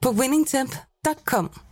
på winningtemp.com.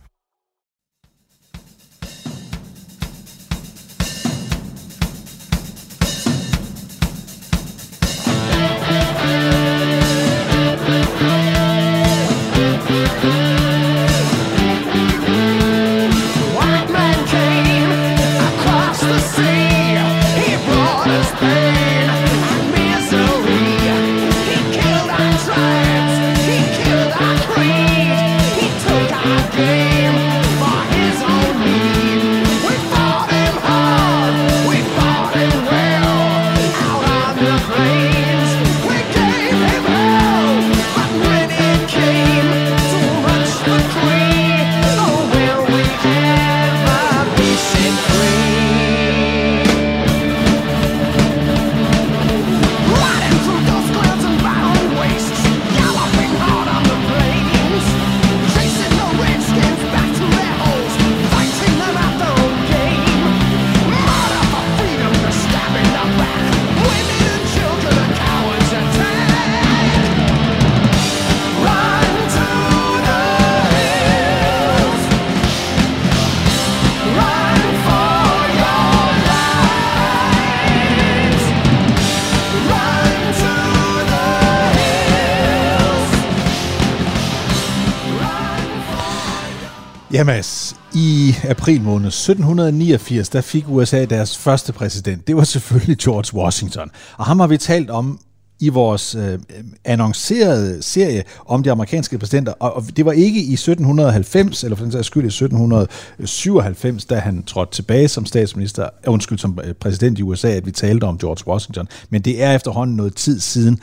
Mads, i april måned 1789, der fik USA deres første præsident. Det var selvfølgelig George Washington. Og ham har vi talt om i vores øh, annoncerede serie om de amerikanske præsidenter, og, og det var ikke i 1790, eller for den sags skyld i 1797, da han trådte tilbage som statsminister, øh, undskyld, som øh, præsident i USA, at vi talte om George Washington, men det er efterhånden noget tid siden,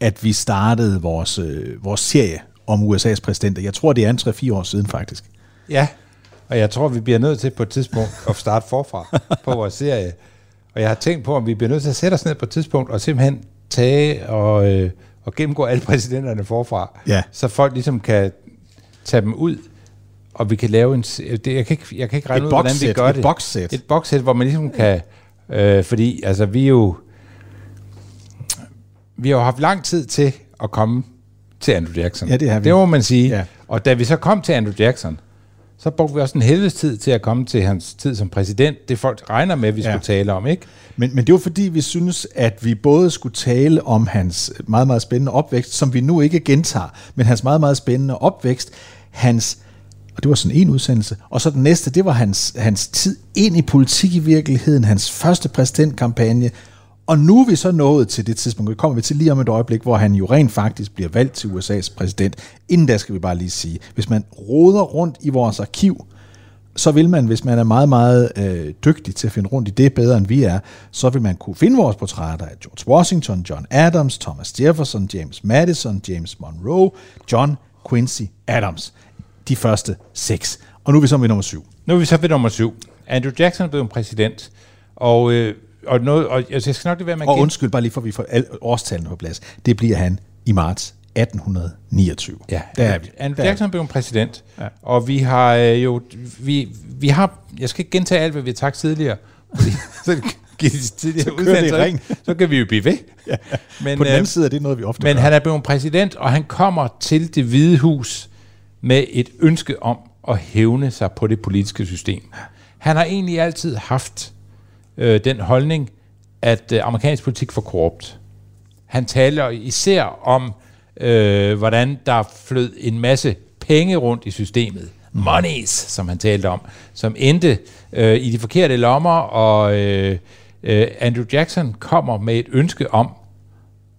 at vi startede vores, øh, vores serie om USA's præsidenter. Jeg tror, det er en 3-4 år siden faktisk. Ja, og jeg tror, vi bliver nødt til på et tidspunkt at starte forfra på vores serie. Og jeg har tænkt på, om vi bliver nødt til at sætte os ned på et tidspunkt og simpelthen tage og, øh, og gennemgå alle præsidenterne forfra, Ja. så folk ligesom kan tage dem ud, og vi kan lave en... Det, jeg, kan ikke, jeg kan ikke regne Et ud, hvordan vi gør et det. boxsæt. Et boxsæt, hvor man ligesom kan... Øh, fordi altså, vi er jo... Vi har jo haft lang tid til at komme til Andrew Jackson. Ja, det har vi. Det må man sige. Ja. Og da vi så kom til Andrew Jackson, så brugte vi også en helvedes tid til at komme til hans tid som præsident. Det folk regner med, at vi ja. skulle tale om, ikke? Men, men det var fordi, vi synes, at vi både skulle tale om hans meget, meget spændende opvækst, som vi nu ikke gentager, men hans meget, meget spændende opvækst, hans, og det var sådan en udsendelse, og så den næste, det var hans, hans tid ind i politik i virkeligheden, hans første præsidentkampagne, og nu er vi så nået til det tidspunkt, det kommer vi til lige om et øjeblik, hvor han jo rent faktisk bliver valgt til USA's præsident. Inden da skal vi bare lige sige, hvis man roder rundt i vores arkiv, så vil man, hvis man er meget, meget øh, dygtig til at finde rundt i det bedre end vi er, så vil man kunne finde vores portrætter af George Washington, John Adams, Thomas Jefferson, James Madison, James Monroe, John Quincy Adams. De første seks. Og nu er vi så ved nummer syv. Nu er vi så ved nummer syv. Andrew Jackson blev en præsident, og, øh, og, noget, og altså, jeg skal nok det være at Og undskyld bare lige for, vi får alle årstallene på plads. Det bliver han i marts 1829. Ja, der er vi. Andrew Jackson blev en præsident, Ja. og vi har øh, jo, vi, vi har, jeg skal ikke gentage alt, hvad vi har sagt tidligere, fordi så tidligere Så udsendelser, ring. så kan vi jo blive ved. Ja. Men, På den øh, anden side er det noget, vi ofte Men gør. han er blevet præsident, og han kommer til det hvide hus med et ønske om at hævne sig på det politiske system. Han har egentlig altid haft øh, den holdning, at øh, amerikansk politik var korrupt. Han taler især om, øh, hvordan der flød en masse penge rundt i systemet. Monies, som han talte om, som endte øh, i de forkerte lommer, og øh, øh, Andrew Jackson kommer med et ønske om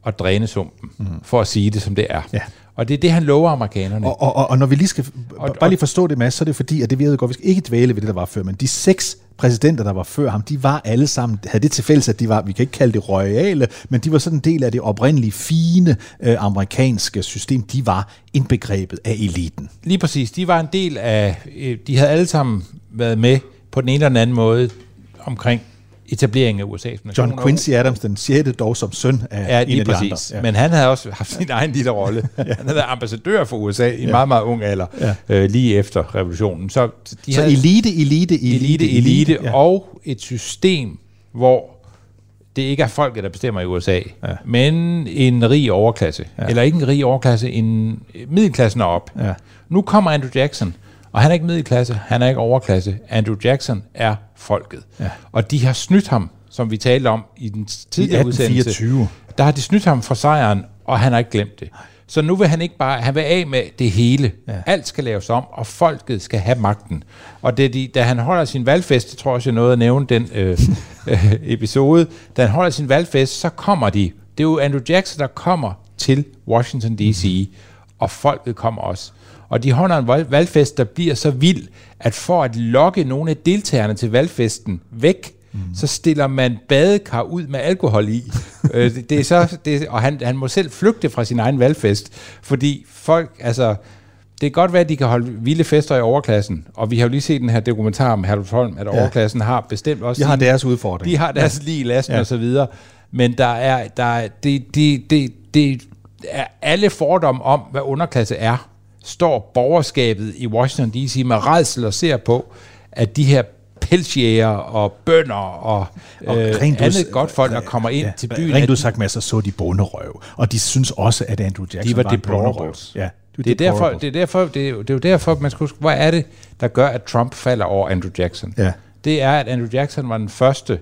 at dræne sumpen, mm. for at sige det, som det er. Ja. Og det er det, han lover amerikanerne. Og, og, og, og når vi lige skal, og, bare lige forstå det, Mads, så er det fordi, at det vi ved godt, vi skal ikke dvæle ved det, der var før, men de seks præsidenter, der var før ham, de var alle sammen, havde det til fælles, at de var, vi kan ikke kalde det royale, men de var sådan en del af det oprindelige, fine øh, amerikanske system. De var indbegrebet af eliten. Lige præcis. De var en del af... øh, De havde alle sammen været med på den ene eller den anden måde omkring etableringen af USA's nation. John Quincy Adams, den sjette dog som søn af Ja, en af de præcis. andre. Ja. Men han havde også haft sin egen lille rolle. ja. Han havde været ambassadør for USA i en meget, meget ung alder, Ja. ja. øh, lige efter revolutionen. Så, de Så havde elite, elite, elite, elite, elite, ja. ja. og et system, hvor det ikke er folket, der bestemmer i USA, ja. men en rig overklasse. Ja. Eller ikke en rig overklasse, en middelklassen er op. Ja. Nu kommer Andrew Jackson, og han er ikke middelklasse, han er ikke overklasse. Andrew Jackson er folket. Ja. Og de har snydt ham, som vi talte om i den tidligere udsendelse. 1824. Der har de snydt ham for sejren, og han har ikke glemt det. Så nu vil han ikke bare, han vil af med det hele. Ja. Alt skal laves om, og folket skal have magten. Og det, de, da han holder sin valgfest, det tror jeg også, jeg nåede at nævne den øh, øh, episode, da han holder sin valgfest, så kommer de. Det er jo Andrew Jackson, der kommer til Washington D.C., og folket kommer også. Og de holder en valg- valgfest, der bliver så vild, at for at lokke nogle af deltagerne til valgfesten væk, mm. så stiller man badekar ud med alkohol i. øh, det, det er så, det, og han, han må selv flygte fra sin egen valgfest, fordi folk, altså, det kan godt være, at de kan holde vilde fester i overklassen, og vi har jo lige set den her dokumentar om Herlufsholm, at overklassen har bestemt også De har sin- deres udfordring. de har deres ja. lige lasten Ja. ja. og så videre. Men der er, der er, det, det, det, det er alle fordomme om, hvad underklasse er, står borgerskabet i Washington D.C. med redsel og ser på, at de her pelsjæger og bønder og, og øh, rent andet godt folk, der kommer ind ja, til byen, Rent at ud sagt, masser så de bonderøv. Og de synes også, at Andrew Jackson de var bonderøv. deplorables. Ja, de var det, er derfor, det, er derfor, det, er, det er jo derfor, man skal huske, hvad er det, der gør, at Trump falder over Andrew Jackson? Ja. Det er, at Andrew Jackson var den første,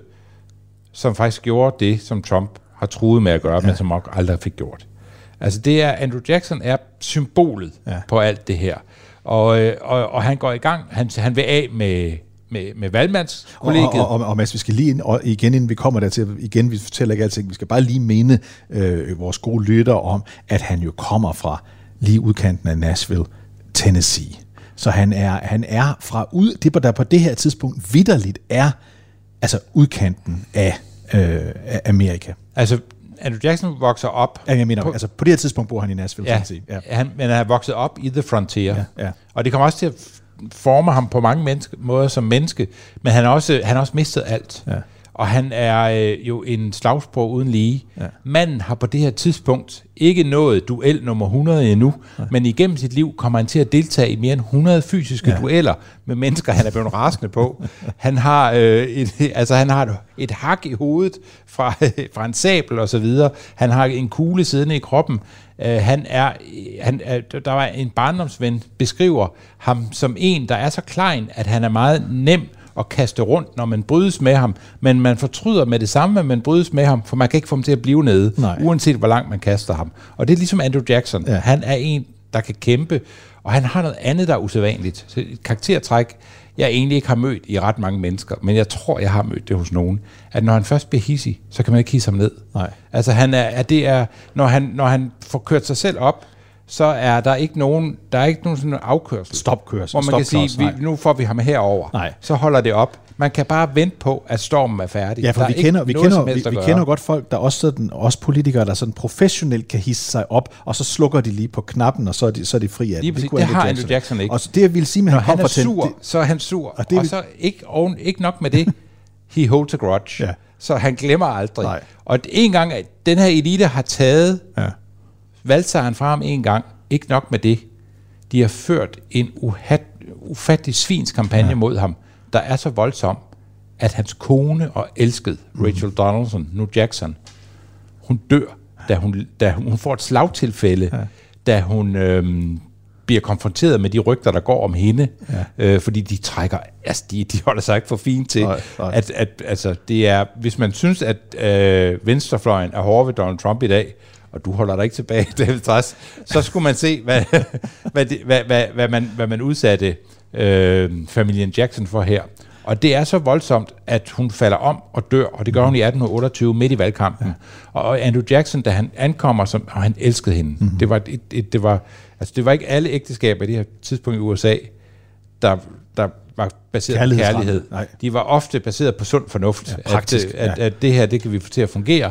som faktisk gjorde det, som Trump har truet med at gøre, ja. men som nok aldrig fik gjort. Altså det er, Andrew Jackson er symbolet Ja. på alt det her. Og, øh, og, og han går i gang, han, han vil af med, med, med Og, valgmandskollegiet. og, og, og Mads, vi skal lige ind, og igen, inden vi kommer dertil, igen, vi fortæller ikke alting, vi skal bare lige minde øh, vores gode lytter om, at han jo kommer fra lige udkanten af Nashville, Tennessee. Så han er, han er fra ud, det der på det her tidspunkt vidderligt er, altså udkanten af, øh, af Amerika. Altså, Andrew Jackson vokser op... Ja, Jeg mener, på- altså på det her tidspunkt bor han i Nashville, Ja, Tennessee. Ja. Han, men han er vokset op i The Frontier. Ja, ja. Og det kommer også til at forme ham på mange menneske, måder som menneske, men han har også, han har også mistet alt. Ja. Og han er øh, jo en slagsbror uden lige. Ja. Manden har på det her tidspunkt ikke nået duel nummer 100 endnu, ja. men igennem sit liv kommer han til at deltage i mere end 100 fysiske Ja. dueller med mennesker, han er blevet rasende på. Han har, øh, et, altså, han har et, et hak i hovedet fra, fra en sabel og så videre. Han har en kugle siddende i kroppen. Øh, han er, han er, der var en barndomsven, beskriver ham som en, der er så klein, at han er meget nem at kaste rundt, når man brydes med ham, men man fortryder med det samme, at man brydes med ham, for man kan ikke få ham til at blive nede, Nej. uanset hvor langt man kaster ham. Og det er ligesom Andrew Jackson. Ja. Han er en, der kan kæmpe, og han har noget andet, der er usædvanligt. Så et karaktertræk, jeg egentlig ikke har mødt i ret mange mennesker, men jeg tror, jeg har mødt det hos nogen, at når han først bliver hissig, så kan man ikke hisse ham ned. Nej. Altså han er, at det er, når han, når han får kørt sig selv op, så er der ikke nogen, der er ikke nogen sådan afkørsel. Stopkørsel, Hvor man kan sige, stopklods, vi, nu får vi ham herover. Nej. Så holder det op. Man kan bare vente på, at stormen er færdig. Ja, for Der er vi kender, vi, kender, vi, vi kender godt folk, der også sådan, også politikere, der sådan professionelt kan hisse sig op, og så slukker de lige på knappen, og så er de, så er de fri af det. præcis. kunne Det har Andrew Jackson ikke. Og så det, jeg vil sige med, Når han han er sur, Ten- så er han sur. Og det og så ikke, oven, ikke nok med det, he holds a grudge. Ja. Så han glemmer aldrig. Nej. Og en gang, at den her elite har taget Ja. Valgsejren fra ham en gang, ikke nok med det, de har ført en uhat, ufattelig svinskampagne ja. mod ham, der er så voldsom, at hans kone og elskede, Rachel Donaldson, nu Jackson, hun dør, da hun, da hun får et slagtilfælde, ja. da hun øhm, bliver konfronteret med de rygter, der går om hende, ja. øh, fordi de trækker, altså de, de holder sig ikke for fint til, Nej, nej. at, at altså, det er, hvis man synes, at øh, venstrefløjen er hård ved Donald Trump i dag, og du holder dig ikke tilbage, David Træs, så skulle man se, hvad, hvad, det, hvad, hvad, hvad, man, hvad man udsatte øh, familien Jackson for her. Og det er så voldsomt, at hun falder om og dør, og det gør hun i 1828 midt i valgkampen. Ja. Og Andrew Jackson, da han ankommer, som, og han elskede hende. Mm-hmm. Det, var et, et, det, var, altså det var ikke alle ægteskaber i det her tidspunkt i USA, der, der var baseret på kærlighed. Nej. De var ofte baseret på sund fornuft. Ja, praktisk, At, øh, at, ja. at det her, det kan vi få til at fungere.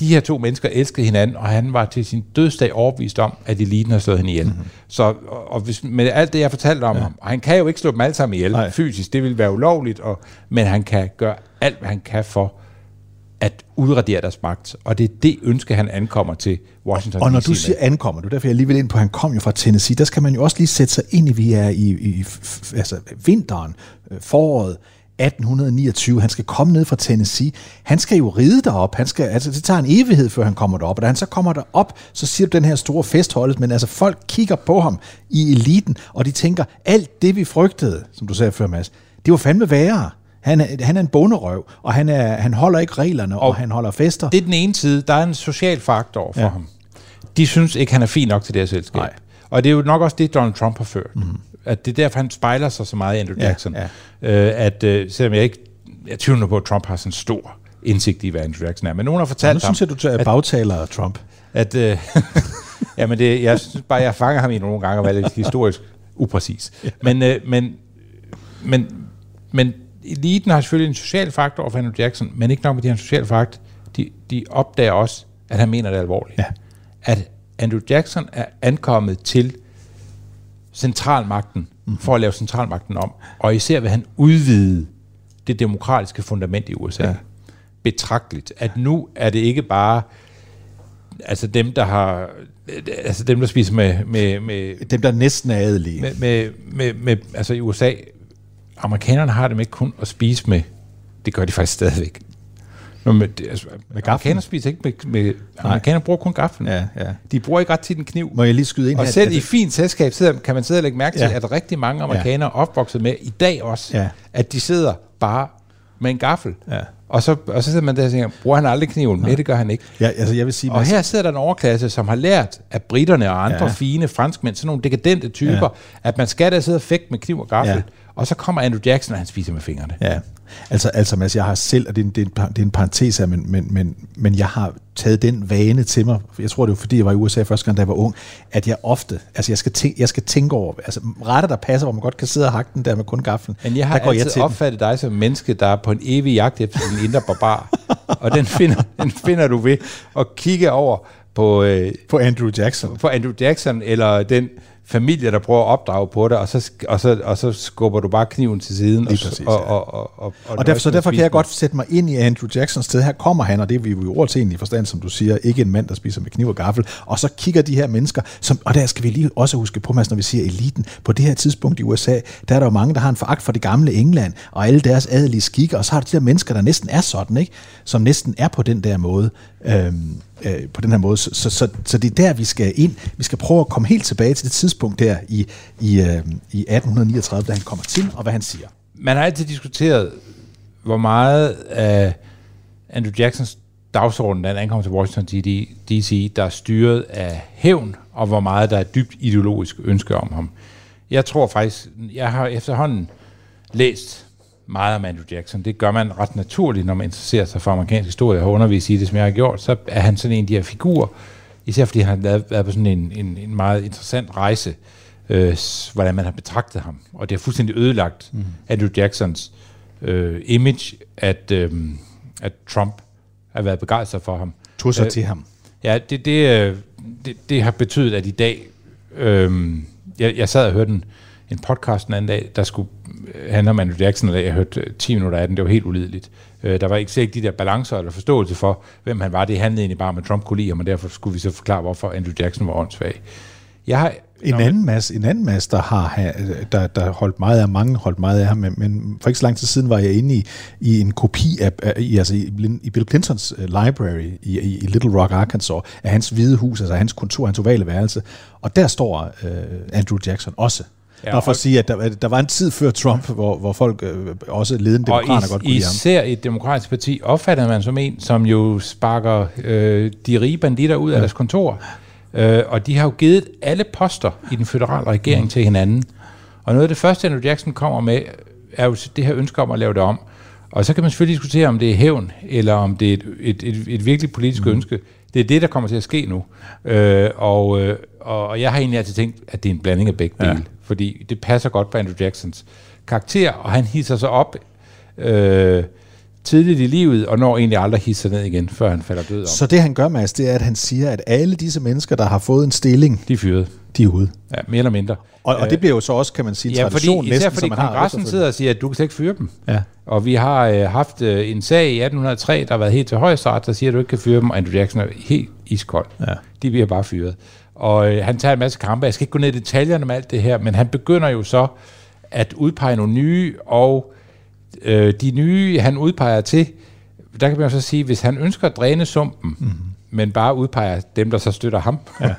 De her to mennesker elskede hinanden, og han var til sin dødsdag overbevist om, at eliten har slået hende ihjel. Mhm. Mm-hmm. Så og, og hvis, med alt det, jeg fortalte om ja. ham, og han kan jo ikke slå dem alle sammen ihjel Nej. fysisk, det vil være ulovligt, og, men han kan gøre alt, hvad han kan for at udradere deres magt. Og det er det ønske, han ankommer til Washington Og når du siger ankommer, du derfor jeg lige vil ind på, at han kom jo fra Tennessee, der skal man jo også lige sætte sig ind i, vi er i, i f- altså vinteren, øh, foråret 1829. Han skal komme ned fra Tennessee. Han skal jo ride derop. Han skal, altså, det tager en evighed, før han kommer derop. Og da han så kommer derop, så siger du den her store fest holdes, men altså folk kigger på ham i eliten, og de tænker, alt det vi frygtede, som du sagde før, Mads, det var fandme værre. Han er, han er en bonderøv, og han, er, han holder ikke reglerne, og, Og han holder fester. Det er den ene side. Der er en social faktor for ja. ham. De synes ikke, han er fin nok til det her selskab. Nej. Og det er jo nok også det, Donald Trump har ført. Mm. At det er derfor, han spejler sig så meget i Andrew Ja, Jackson. ja. Øh, at øh, selvom jeg ikke jeg tvivler på, at Trump har sådan en stor indsigt i, hvad Andrew Jackson er. Men nogen har fortalt Nu ham, synes jeg, du tager bagtaler af Trump. at... Øh, jamen, det, jeg synes bare, jeg fanger ham i nogle gange at være lidt historisk upræcis. Men, øh, men, men, men eliten har selvfølgelig en social faktor over for Andrew Jackson, men ikke nok med de her social faktor. De, de opdager også, at han mener det alvorligt. Ja. At Andrew Jackson er ankommet til centralmagten mm-hmm. for at lave centralmagten om, og især vil han udvide det demokratiske fundament i USA. Ja. Betragteligt. At nu er det ikke bare altså dem, der har altså dem, der spiser med, med, med, Dem, der næsten er adelige. med, med, med, med altså i USA, amerikanerne har dem ikke kun at spise med, det gør de faktisk stadigvæk. Nå, med, det, altså, med gaflen? amerikanere spiser ikke med, med amerikanere bruger kun gaflen. Ja, ja. De bruger ikke ret tit en kniv. Må jeg lige skyde ind Og her? selv i fint selskab sidder, kan man sidde og lægge mærke til, Ja. at rigtig mange amerikanere er opvokset med, i dag også, Ja. at de sidder bare med en gaffel. Ja. Og, så, og så sidder man der og tænker, bruger han aldrig kniven? Nej, det gør han ikke. ja, altså, jeg vil sige, Og her sidder der en overklasse, som har lært af britterne og andre Ja. ja. fine franskmænd, sådan nogle dekadente typer, Ja. ja. at man skal da sidde og fægte med kniv og gaffel. Ja. Og så kommer Andrew Jackson, og han spiser med fingrene. Ja, altså, altså Mads, jeg har selv, og det er en, det er en, det er en parentes her, men, men, men, men jeg har taget den vane til mig, jeg tror det var fordi, jeg var i USA første gang, da jeg var ung, at jeg ofte, altså jeg skal, tænke, jeg skal tænke over, altså retter, der passer, hvor man godt kan sidde og hakke den der med kun gaflen, Men jeg har der går altid jeg til den. opfattet dig som en menneske, der er på en evig jagt efter din indre barbar. og den finder, den finder du ved at kigge over på, øh, på Andrew Jackson. på Andrew Jackson, eller den familie, der prøver at opdrage på dig, og så, og så, og så skubber du bare kniven til siden. Lige og, præcis, og, ja. og, og, og, Og derfor, så derfor kan jeg godt sætte mig ind i Andrew Jacksons sted. Her kommer han, og det er vi jo i ord til egentlig forstand, som du siger, ikke en mand, der spiser med kniv og gaffel. Og så kigger de her mennesker, som, og der skal vi lige også huske på, Mads, når vi siger eliten, på det her tidspunkt i USA, der er der jo mange, der har en foragt for det gamle England, og alle deres adelige skikker, og så har du de der mennesker, der næsten er sådan, ikke? som næsten er på den der måde. Øhm, øh, på den her måde. Så, så, så, så det er der, vi skal ind. Vi skal prøve at komme helt tilbage til det tidspunkt der i, i, øh, i 1839, da han kommer til, og hvad han siger. Man har altid diskuteret, hvor meget af Andrew Jacksons dagsorden, da han ankom til Washington D.C., der er styret af hævn, og hvor meget der er dybt ideologisk ønske om ham. Jeg tror faktisk, jeg har efterhånden læst meget om Andrew Jackson. Det gør man ret naturligt, når man interesserer sig for amerikansk historie og har undervist i det, som jeg har gjort. Så er han sådan en af de her figurer, især fordi han har været på sådan en, en, en meget interessant rejse, øh, hvordan man har betragtet ham. Og det har fuldstændig ødelagt mm. Andrew Jacksons øh, image, at, øh, at Trump har været begejstret for ham. Tog sig Øh, til ham. Ja, det, det, øh, det, det har betydet, at i dag... Øhm, jeg, jeg sad og hørte en, en podcast den anden dag, der skulle øh, handle om Andrew Jackson, og jeg hørte øh, 10 minutter af den. Det var helt ulideligt. Øh, der var ikke, ikke de der balancer eller forståelse for, hvem han var. Det handlede egentlig bare at Trump kunne lide og derfor skulle vi så forklare, hvorfor Andrew Jackson var åndssvag. Jeg har, En Nå, anden masse, en anden masse, der har ha- der, der holdt meget af mange holdt meget af ham, men, men for ikke så lang tid siden var jeg inde i, i en kopi af, i, altså i, i Bill Clintons uh, library i, i, i Little Rock, Arkansas, af hans hvide hus, altså hans kontor, hans ovale værelse, og der står uh, Andrew Jackson også. Ja, Ja, Bare for at sige, at der, der var en tid før Trump, hvor, hvor folk, øh, også ledende demokrater, is, godt kunne lide ham. især i et demokratisk parti opfatter man som en, som jo sparker øh, de rige banditter ud af deres kontor. Øh, og de har jo givet alle poster i den føderale regering mm. til hinanden. Og noget af det første, Andrew Jackson kommer med, er jo det her ønske om at lave det om. Og så kan man selvfølgelig diskutere, om det er hævn, eller om det er et, et, et, et virkelig politisk mm. ønske. Det er det, der kommer til at ske nu. Øh, og, øh, og og jeg har egentlig altid tænkt, at det er en blanding af begge Ja. Fordi det passer godt på Andrew Jacksons karakter, og han hisser sig op øh, tidligt i livet, og når egentlig aldrig hisser ned igen, før han falder død om. Så det han gør, Mads, det er, at han siger, at alle disse mennesker, der har fået en stilling, De er fyret. de er ude. Ja, mere eller mindre. Og, og det bliver jo så også, kan man sige, en Ja, fordi, tradition især næsten, fordi som man har kongressen efterfølgende. sidder og siger, at du kan ikke fyre dem. Ja. Og vi har øh, haft øh, en sag i 1803, der har været helt til højesteret, der siger, at du ikke kan fyre dem, og Andrew Jackson er helt iskold. Ja. De bliver bare fyret. Og øh, han tager en masse kampe. Jeg skal ikke gå ned i detaljerne med alt det her, men han begynder jo så at udpege nogle nye, og øh, de nye, han udpeger til, der kan man jo så sige, hvis han ønsker at dræne sumpen, mm-hmm. men bare udpeger dem, der så støtter ham, ja,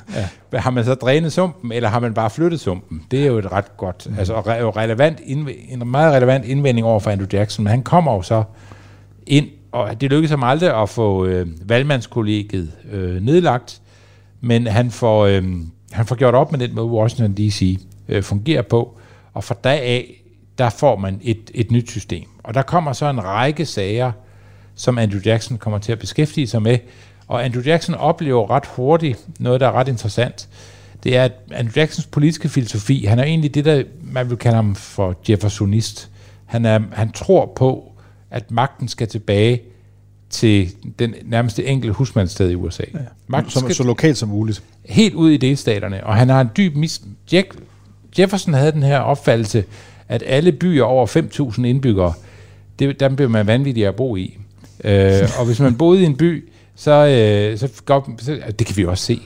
ja. har man så drænet sumpen, eller har man bare flyttet sumpen? Det er jo et ret godt, mm. altså re- relevant indv- en meget relevant indvending over for Andrew Jackson, men han kommer jo så ind, og det lykkedes ham aldrig at få øh, valgmandskollegiet øh, nedlagt, men han får, øh, han får gjort op med den måde, Washington D.C. Øh, fungerer på, og fra dag af, der får man et, et nyt system. Og der kommer så en række sager, som Andrew Jackson kommer til at beskæftige sig med, og Andrew Jackson oplever ret hurtigt noget, der er ret interessant. Det er, at Andrew Jacksons politiske filosofi, han er egentlig det, der man vil kalde ham for Jeffersonist. Han, er, han tror på, at magten skal tilbage til den nærmeste enkelte husmandssted i USA. Ja. Magten Så, så lokalt som muligt. helt ud i delstaterne, og han har en dyb mis... Jack, Jefferson havde den her opfattelse, at alle byer over 5.000 indbyggere, det, dem bliver man vanvittig at bo i. Øh, og hvis man boede i en by, så, øh, så, går, så det kan vi jo også se.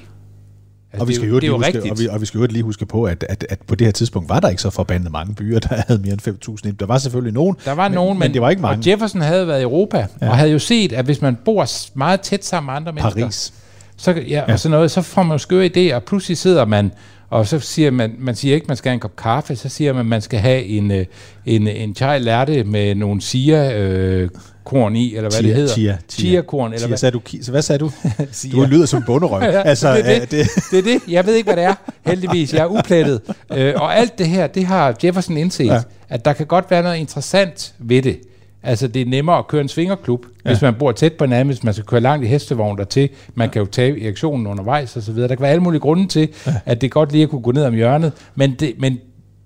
Altså, Og vi, skal jo- det er jo huske, rigtigt. og, vi, og vi skal jo lige huske på, at, at, at på det her tidspunkt var der ikke så forbandet mange byer, der havde mere end 5.000. Der var selvfølgelig nogen, Der var men, nogen, men, det var ikke mange. Og Jefferson havde været i Europa, ja. og havde jo set, at hvis man bor meget tæt sammen med andre mennesker, Paris. så, ja, ja. Og sådan noget, så får man jo skøre idéer, og pludselig sidder man, og så siger man, man siger ikke, man skal have en kop kaffe, så siger man, man skal have en, øh, en, en chai latte med nogle sia øh, korn i, eller hvad det hedder. Chia, chia korn, eller Chia, hvad? sagde du, så hvad sagde du? Du lyder som bunderøv. Ja, altså, det, er øh, det. Det. det er det. Jeg ved ikke, hvad det er, heldigvis. Jeg er uplettet. Øh, og alt det her, det har Jefferson indset. Ja. at der kan godt være noget interessant ved det. Altså, det er nemmere at køre en svingerklub, ja. hvis man bor tæt på hinanden, hvis man skal køre langt i hestevogn dertil. Man kan jo tage erektionen undervejs og så videre. Der kan være alle mulige grunde til, ja. at det godt lige at kunne gå ned om hjørnet, men det, men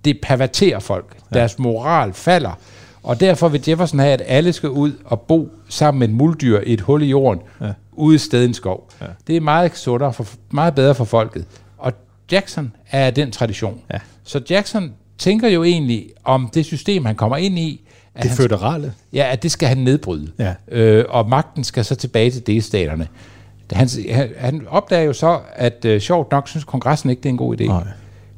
det perverterer folk. Ja. Deres moral falder. Og derfor vil Jefferson have, at alle skal ud og bo sammen med et muldyr i et hul i jorden, ja. ude i stedet en skov. Ja. Det er meget sundere, for, meget bedre for folket. Og Jackson er af den tradition. Ja. Så Jackson tænker jo egentlig om det system, han kommer ind i, at, det han, føderale. ja, at det skal han nedbryde. Ja. Øh, og magten skal så tilbage til delstaterne. Han, han, han opdager jo så, at øh, sjovt nok synes kongressen ikke, det er en god idé. Nej.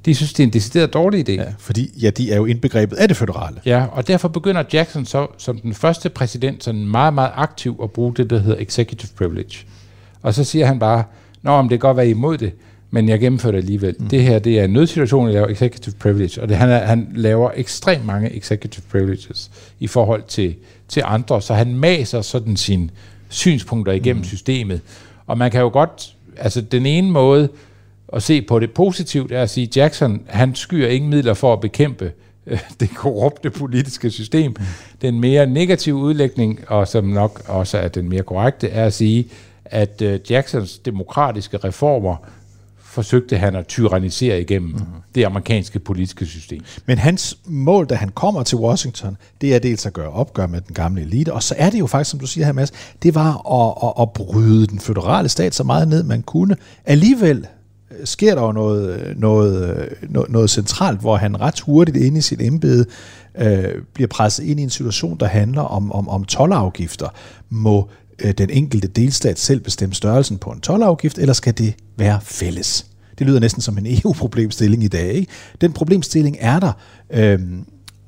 De synes, det er en decideret dårlig idé. Ja, fordi ja, de er jo indbegrebet af det føderale. Ja, og derfor begynder Jackson så som den første præsident sådan meget, meget aktiv at bruge det, der hedder executive privilege. Og så siger han bare, Nå, om det kan godt være imod det, men jeg gennemfører det alligevel. Mm. Det her, det er en nødsituation, jeg laver executive privilege, og det, han, er, han laver ekstremt mange executive privileges i forhold til, til andre, så han maser sådan sine synspunkter igennem mm. systemet. Og man kan jo godt, altså den ene måde at se på det positivt, er at sige, Jackson, han skyer ingen midler for at bekæmpe øh, det korrupte politiske system. Den mere negative udlægning, og som nok også er den mere korrekte, er at sige, at øh, Jacksons demokratiske reformer forsøgte han at tyrannisere igennem mm. det amerikanske politiske system. Men hans mål, da han kommer til Washington, det er dels at gøre opgør med den gamle elite, og så er det jo faktisk, som du siger her, Mads, det var at, at, at bryde den føderale stat så meget ned, man kunne. Alligevel øh, sker der jo noget, noget, øh, noget, noget centralt, hvor han ret hurtigt inde i sit embede øh, bliver presset ind i en situation, der handler om, om, om tolvafgifter. Må øh, Øh, den enkelte delstat selv bestemme størrelsen på en tolvafgift, eller skal det være fælles? Det lyder næsten som en EU-problemstilling i dag. Ikke? Den problemstilling er der, øh,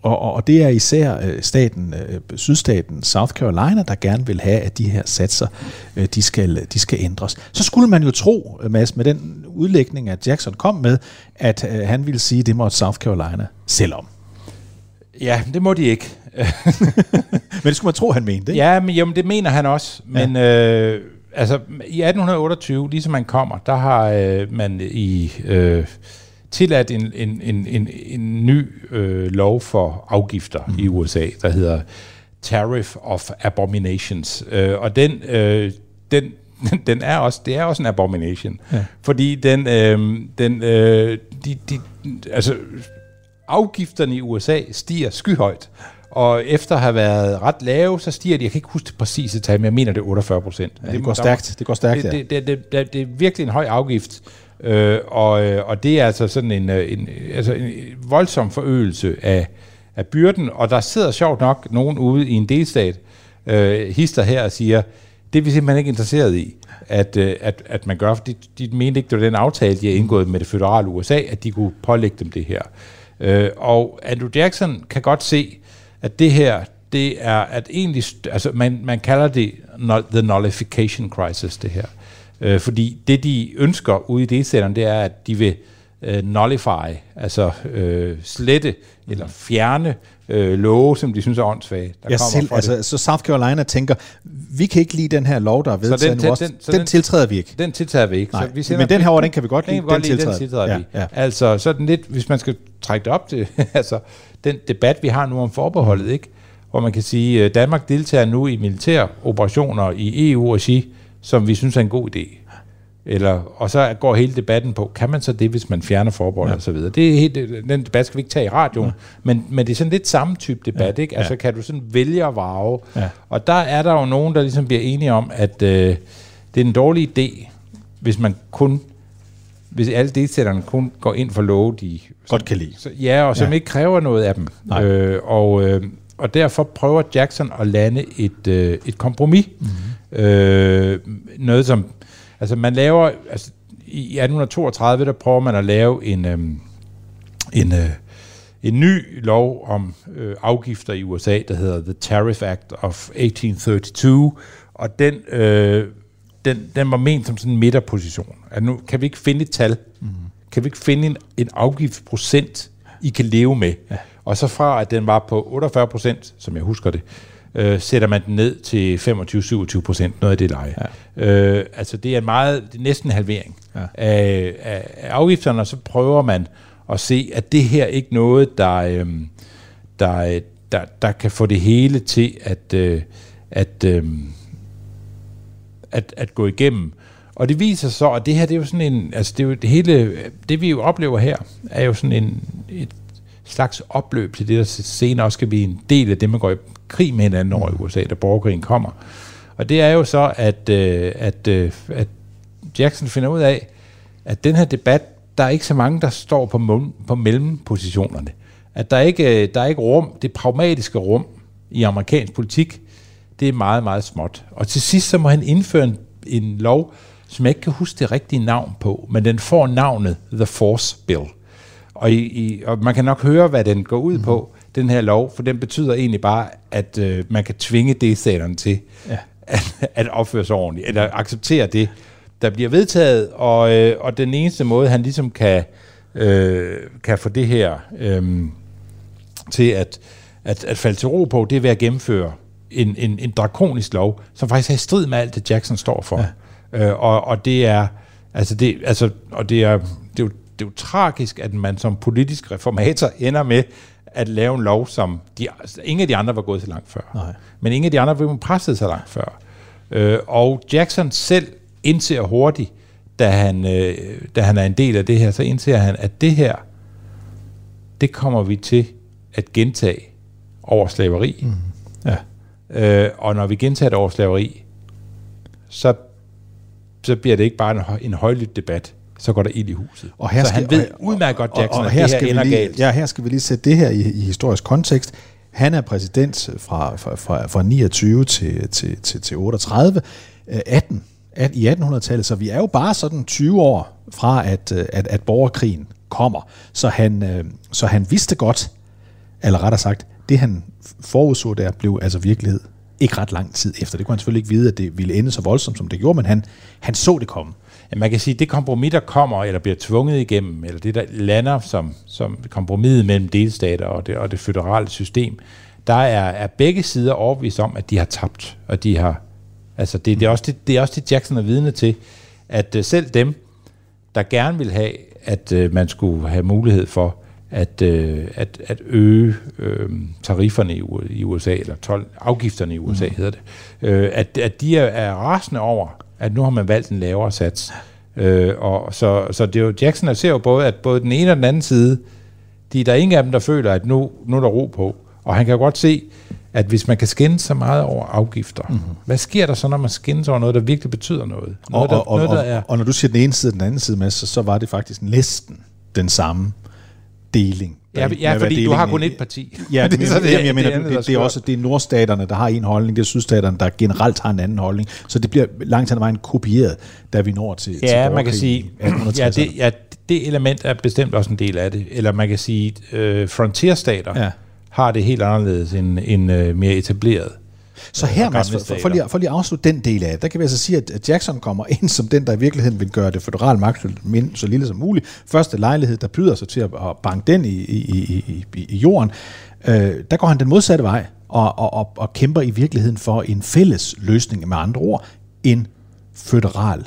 og, og, det er især øh, staten, øh, sydstaten South Carolina, der gerne vil have, at de her satser, øh, de, skal, de skal ændres. Så skulle man jo tro, øh, Mads, med den udlægning, at Jackson kom med, at øh, han ville sige, at det måtte South Carolina selv om. Ja, det må de ikke. Men det skulle man tro, han mente. Ikke? Ja, men jamen, det mener han også. Men ja. øh, altså, i 1828, ligesom man kommer, der har øh, man i øh, tilladt en, en, en, en, en ny øh, lov for afgifter mm. i USA, der hedder Tariff of Abominations. Øh, og den, øh, den, den er også, det er også en abomination. Ja. Fordi den, øh, den øh, de, de, altså, afgifterne i USA stiger skyhøjt. Og efter at have været ret lave, så stiger de, jeg kan ikke huske det præcise tal, men jeg mener det er 48 procent. Ja, det går stærkt. Det går stærkt, det, ja. det, det, det, det, det er virkelig en høj afgift. Øh, og, øh, og det er altså sådan en, øh, en, altså en voldsom forøgelse af, af byrden, og der sidder sjovt nok nogen ude i en delstat, øh, hister her og siger, det er vi simpelthen ikke interesseret i, at, øh, at, at man gør, for de, de mente ikke, det var den aftale, de har indgået med det føderale USA, at de kunne pålægge dem det her. Øh, og Andrew Jackson kan godt se, at det her, det er at egentlig, altså man, man kalder det the nullification crisis, det her. Øh, fordi det, de ønsker ude i delstaterne, det er, at de vil øh, nullify, altså øh, slette eller fjerne øh, love, som de synes er åndssvage. Der Jeg selv, fra altså, så South Carolina tænker, vi kan ikke lide den her lov, der er vedtaget den- nu den- også. den- så Den, den- tiltræder vi ikke. Den tiltager vi ikke. Nej, så vi men den her over, den kan vi godt den lide. kan vi godt Den lide, den tiltræder- tiltræder vi. ja, ja. Altså sådan lidt, hvis man skal trække det op til, altså den debat, vi har nu om forbeholdet, ikke? hvor man kan sige, at Danmark deltager nu i militære operationer i EU-regi, som vi synes er en god idé. Eller, og så går hele debatten på, kan man så det, hvis man fjerner forbehold ja. og så videre. Det er helt, den debat skal vi ikke tage i radioen, ja. men, men det er sådan lidt samme type debat, ja. ikke? Altså kan du sådan vælge at varve. Ja. Og der er der jo nogen, der ligesom bliver enige om, at øh, det er en dårlig idé, hvis man kun hvis alle delstaterne kun går ind for love, de Godt kan lide. så, ja, og som Ja. ja. ikke kræver noget af dem. Nej. Øh, og, øh, og derfor prøver Jackson at lande et, øh, et kompromis. Mhm. Mm-hmm. Øh, noget som, altså man laver, altså i 1832, der prøver man at lave en, øh, en, øh, en ny lov om øh, afgifter i USA, der hedder The Tariff Act of 1832, og den, øh, den, den var ment som sådan en midterposition. At nu kan vi ikke finde et tal, mm. kan vi ikke finde en, en afgiftsprocent, I kan leve med. Ja. Og så fra, at den var på 48 procent, som jeg husker det, øh, sætter man den ned til 25-27 procent, noget af det leje. Ja. Øh, altså det er en meget, det er næsten en halvering Ja. af, af, af afgifterne, og så prøver man at se, at det her ikke noget, der, øhm, der, der, der kan få det hele til at, øh, at, øhm, at, at gå igennem. Og det viser så, at det her, det er jo sådan en, altså det er jo det hele, det vi jo oplever her, er jo sådan en, et slags opløb til det, der senere også skal blive en del af det, man går i krig med hinanden over i USA, da borgerkrigen kommer. Og det er jo så, at, øh, at, øh, at Jackson finder ud af, at den her debat, der er ikke så mange, der står på, mul- på mellempositionerne. At der er ikke, øh, der er ikke rum, det pragmatiske rum i amerikansk politik, det er meget, meget småt. Og til sidst så må han indføre en, en lov, som jeg ikke kan huske det rigtige navn på, men den får navnet The Force Bill. Og, i, i, og man kan nok høre, hvad den går ud på, den her lov, for den betyder egentlig bare, at øh, man kan tvinge delstaterne til Ja. at, at opføre sig ordentligt, eller acceptere det, der bliver vedtaget, og, øh, og den eneste måde, han ligesom kan, øh, kan få det her øh, til at, at, at falde til ro på, det er ved at gennemføre en, en, en drakonisk lov, som faktisk er i strid med alt det, Jackson står for. Ja. Øh, og, og det er, altså det, altså, og det er, det er jo tragisk, at man som politisk reformator ender med at lave en lov, som de, ingen af de andre var gået så langt før. Nej. Men ingen af de andre var presset så langt før. Øh, og Jackson selv indser hurtigt, da han, øh, da han er en del af det her, så indser han, at det her, det kommer vi til at gentage over slaveri. Mm. Ja. Øh, og når vi gentager det over slaveri, så, så bliver det ikke bare en, en højlydt debat, så går der ild i huset. Og her så skal, han ved og- udmærket godt, og- Jackson, og, at her det her skal ender lige, galt. Ja, her skal vi lige sætte det her i, i historisk kontekst. Han er præsident fra, fra, fra, fra 29 til, til, til, til 38, øh, 18, at, i 1800-tallet, så vi er jo bare sådan 20 år fra, at, øh, at, at borgerkrigen kommer. Så han, øh, så han vidste godt, eller rettere sagt, det han forudså der, blev altså virkelighed ikke ret lang tid efter. Det kunne han selvfølgelig ikke vide, at det ville ende så voldsomt, som det gjorde, men han, han så det komme. Ja, man kan sige, at det kompromis, der kommer, eller bliver tvunget igennem, eller det, der lander som, som kompromis mellem delstater og det, og det føderale system, der er, er begge sider overbevist om, at de har tabt, og de har, altså det, det, er også det, det er også det, Jackson er vidne til, at uh, selv dem, der gerne vil have, at uh, man skulle have mulighed for at, uh, at, at øge uh, tarifferne i, i USA, eller 12, afgifterne i USA mm. hedder det, uh, at, at de er, er rasende over, at nu har man valgt en lavere sats. Uh, og så, så det er jo, Jackson ser jo både, at både den ene og den anden side, De, der er ingen af dem, der føler, at nu, nu er der ro på. Og han kan jo godt se, at hvis man kan skændes så meget over afgifter, Mhm. mm-hmm. hvad sker der så, når man skændes over noget, der virkelig betyder noget? Og, Noget, der, og, og, noget, der og, er... og når du siger den ene side og den anden side med, så, så var det faktisk næsten den samme deling. Ja, ja fordi du har kun ét parti. Ja, det, er så det, det, jeg mener, det, det, det er også det er nordstaterne, der har en holdning, det er sydstaterne, der generelt har en anden holdning. Så det bliver langt hen ad vejen kopieret, da vi når til, til Ja, man kan sige, i 1860'erne. ja det, ja, det element er bestemt også en del af det. Eller man kan sige, øh, frontierstater ja. har det helt anderledes end, end øh, mere etableret. Så her, Mads, for, for, lige, for lige at afslutte den del af det, der kan vi altså sige, at Jackson kommer ind som den, der i virkeligheden vil gøre det federale magt min- så lille som muligt. Første lejlighed, der byder sig til at, banke den i, i, i, i, i, jorden, øh, der går han den modsatte vej og, og, og, og kæmper i virkeligheden for en fælles løsning, med andre ord, en federal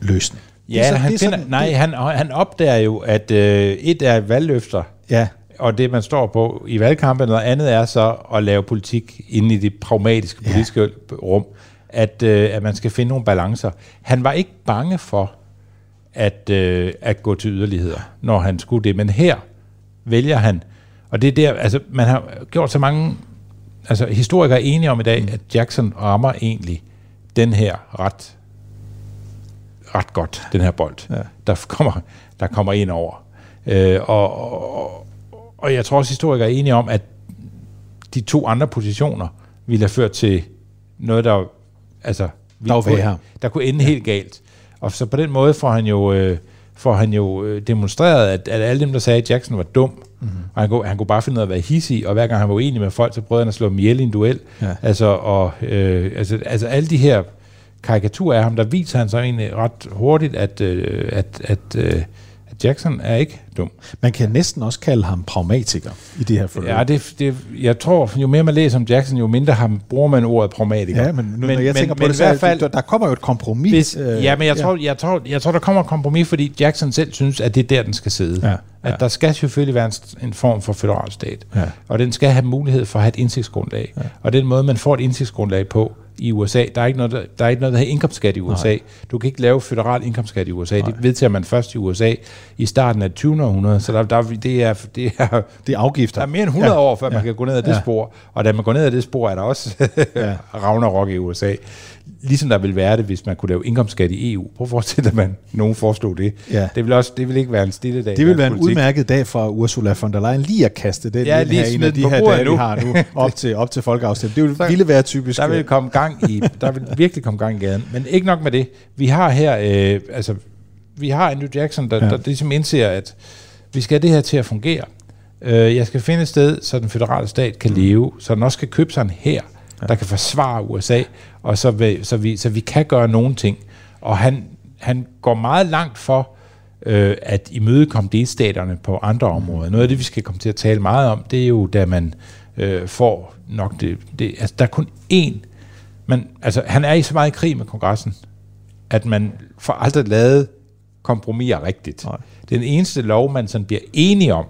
løsning. Det er Ja, så- han, det er finder, sådan- nej, det- han, han opdager jo, at øh, et er valgløfter, Ja, og det man står på i valgkampen, og andet er så at lave politik inde i det pragmatiske politiske ja. rum, at, øh, at man skal finde nogle balancer. Han var ikke bange for at, øh, at gå til yderligheder, når han skulle det, men her vælger han, og det er der, altså man har gjort så mange, altså historikere er enige om i dag, at Jackson rammer egentlig den her ret ret godt, den her bold, ja. der, kommer, der kommer ind over. Øh, og, og, og jeg tror også, historikere er enige om, at de to andre positioner ville have ført til noget, der, altså, Der var kunne, der kunne ende ja. helt galt. Og så på den måde får han jo, øh, får han jo øh, demonstreret, at, at alle dem, der sagde, at Jackson var dum, mm-hmm. og han kunne, han kunne bare finde ud af at være hissig, og hver gang han var uenig med folk, så prøvede han at slå dem ihjel i en duel. Ja. Altså, og, øh, altså, altså alle de her karikaturer af ham, der viser han så egentlig ret hurtigt, at, øh, at, at, øh, at Jackson er ikke dum. man kan næsten også kalde ham pragmatiker i det her forløb. Ja, det, det, jeg tror, jo mere man læser om Jackson, jo mindre ham bruger man ordet pragmatiker. Ja, men, nu, men når jeg tænker på det, i så hvert fald, der, der kommer jo et kompromis. hvis, øh, ja, men jeg, tror, jeg, tror, jeg tror, der kommer et kompromis, fordi Jackson selv synes, at det er der, den skal sidde. Ja, At ja. der skal selvfølgelig være en, en form for federal stat. Ja. Og den skal have mulighed for at have et indsigtsgrundlag. Ja. Og den måde, man får et indsigtsgrundlag på i USA, der er ikke noget, der, der, er ikke noget, der hedder indkomstskat i USA. Nej. Du kan ikke lave federal indkomstskat i USA. Nej. Det vedtager man først i USA i starten af 20. århundrede. Så der, der, det, er, det, er, det er afgifter. der er mere end 100 Ja, år, før ja, man kan gå ned ad det ja. spor. Og da man går ned ad det spor, er der også ja. Ragnarok i USA. Ligesom der vil være det, hvis man kunne lave indkomstskat i EU. Prøv at forestille dig, at man, nogen foreslog det. Ja. Det, vil også, det vil ikke være en stille dag. Det vil være en politik. udmærket dag for Ursula von der Leyen lige at kaste den Ja, lige her, en af de her dage, vi nu. har nu, op til, op til folkeafstemning. Det Så- vil, ville være typisk. Der vil komme gang i, der vil virkelig komme gang i gaden. Men ikke nok med det. Vi har her, øh, altså, vi har Andrew Jackson, der, Ja. ja. der, der ligesom indser, at vi skal have det her til at fungere. Øh, jeg skal finde et sted, så den federale stat kan leve, så den også kan købe sig en her, der kan forsvare USA, og så, vil, så, vi, så vi kan gøre nogle ting. Og han, han går meget langt for øh, at imødekomme delstaterne på andre områder. Noget af det, vi skal komme til at tale meget om, det er jo, da man øh, får nok det, det altså, der er kun én, men altså, han er i så meget i krig med kongressen, at man får aldrig lavet kompromiser rigtigt. Nej. Den eneste lov, man sådan bliver enige om,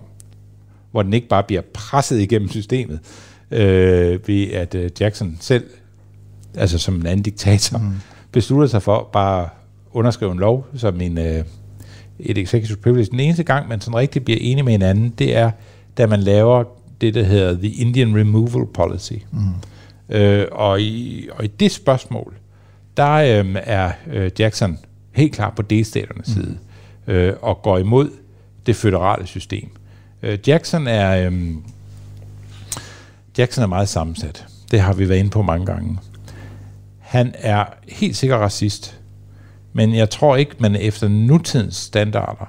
hvor den ikke bare bliver presset igennem systemet, øh, ved at øh, Jackson selv, altså som en anden diktator, mm. beslutter sig for bare at underskrive en lov som en, øh, et executive privilege. Den eneste gang, man sådan rigtig bliver enige med hinanden, det er, da man laver det, der hedder The Indian Removal Policy. Mm. Øh, og, i, og i det spørgsmål, der øh, er øh, Jackson helt klar på delstaternes side, øh, og går imod det føderale system. Øh, Jackson er... Øh, Jackson er meget sammensat. Det har vi været inde på mange gange. Han er helt sikkert racist, men jeg tror ikke, man efter nutidens standarder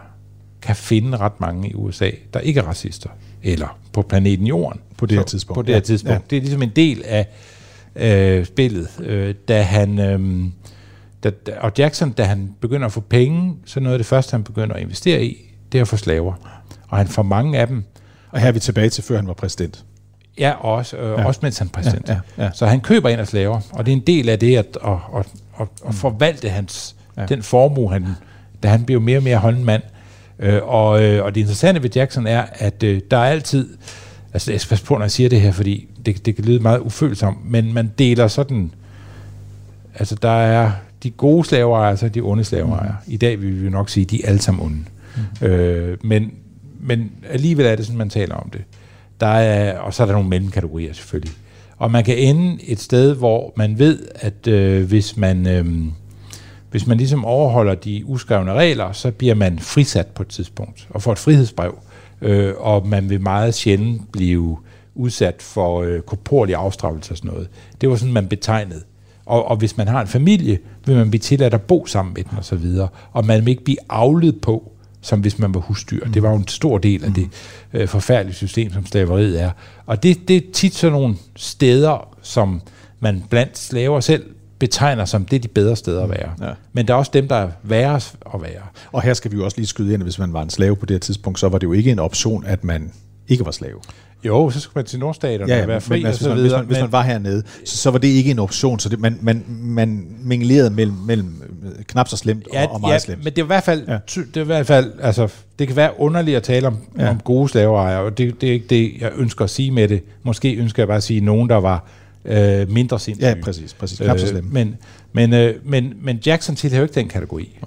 kan finde ret mange i USA, der ikke er racister, eller på planeten Jorden. På det her Så- tidspunkt. På det her Ja, tidspunkt. ja. Det er ligesom en del af øh, spillet. Øh, da han, øh, da, og Jackson, da han begynder at få penge, så noget af det første, han begynder at investere i, det er at få slaver. Og han får mange af dem, Og her er vi tilbage til, før han var præsident. Ja, og også, øh, ja. også mens han er præsident. Ja, ja, ja. Så han køber ind af slaver, og det er en del af det at, at, at, at, at forvalte hans, ja. den formue, han, da han bliver mere og mere håndmand. Øh, og, øh, og det interessante ved Jackson er, at øh, der er altid, altså jeg skal passe på, når jeg siger det her, fordi det, det kan lyde meget ufølsomt, men man deler sådan, altså der er de gode slaveejere, altså de onde slaveejere. I dag vil vi nok sige, de er alle sammen onde. Mm. Øh, men, men alligevel er det sådan, man taler om det. Der er, og så er der nogle mellemkategorier selvfølgelig. Og man kan ende et sted, hvor man ved, at øh, hvis man... Øh, hvis man ligesom overholder de uskrevne regler, så bliver man frisat på et tidspunkt og får et frihedsbrev, øh, og man vil meget sjældent blive udsat for øh, korporlig afstraffelse og sådan noget. Det var sådan, man betegnede. Og, og hvis man har en familie, vil man blive tilladt at bo sammen med den og så videre, og man vil ikke blive afledt på, som hvis man var husdyr. Det var jo en stor del af det øh, forfærdelige system, som slaveriet er. Og det, det er tit sådan nogle steder, som man blandt slaver selv betegner som det er de bedre steder at være. Ja. Men der er også dem, der er værre at være. Og her skal vi jo også lige skyde ind, at hvis man var en slave på det tidspunkt, så var det jo ikke en option, at man ikke var slave. Jo, så skulle man til Nordstaterne Ja, og være fri men og altså, så hvis, videre. man, hvis men- man var hernede, så, så var det ikke en option, så det, man, man, man minglerede mellem, mellem øh, knap så slemt Ja, og, og meget ja, slemt. men det er i hvert fald, Ja. ja. det er i hvert fald, altså, det kan være underligt at tale om, Ja. ja. om gode slaveejere, og det, det er ikke det, jeg ønsker at sige med det. Måske ønsker jeg bare at sige nogen, der var øh, mindre sindssyge. Ja, præcis, præcis. Knap så slemme. men, men, øh, men, men Jackson tilhører ikke den kategori.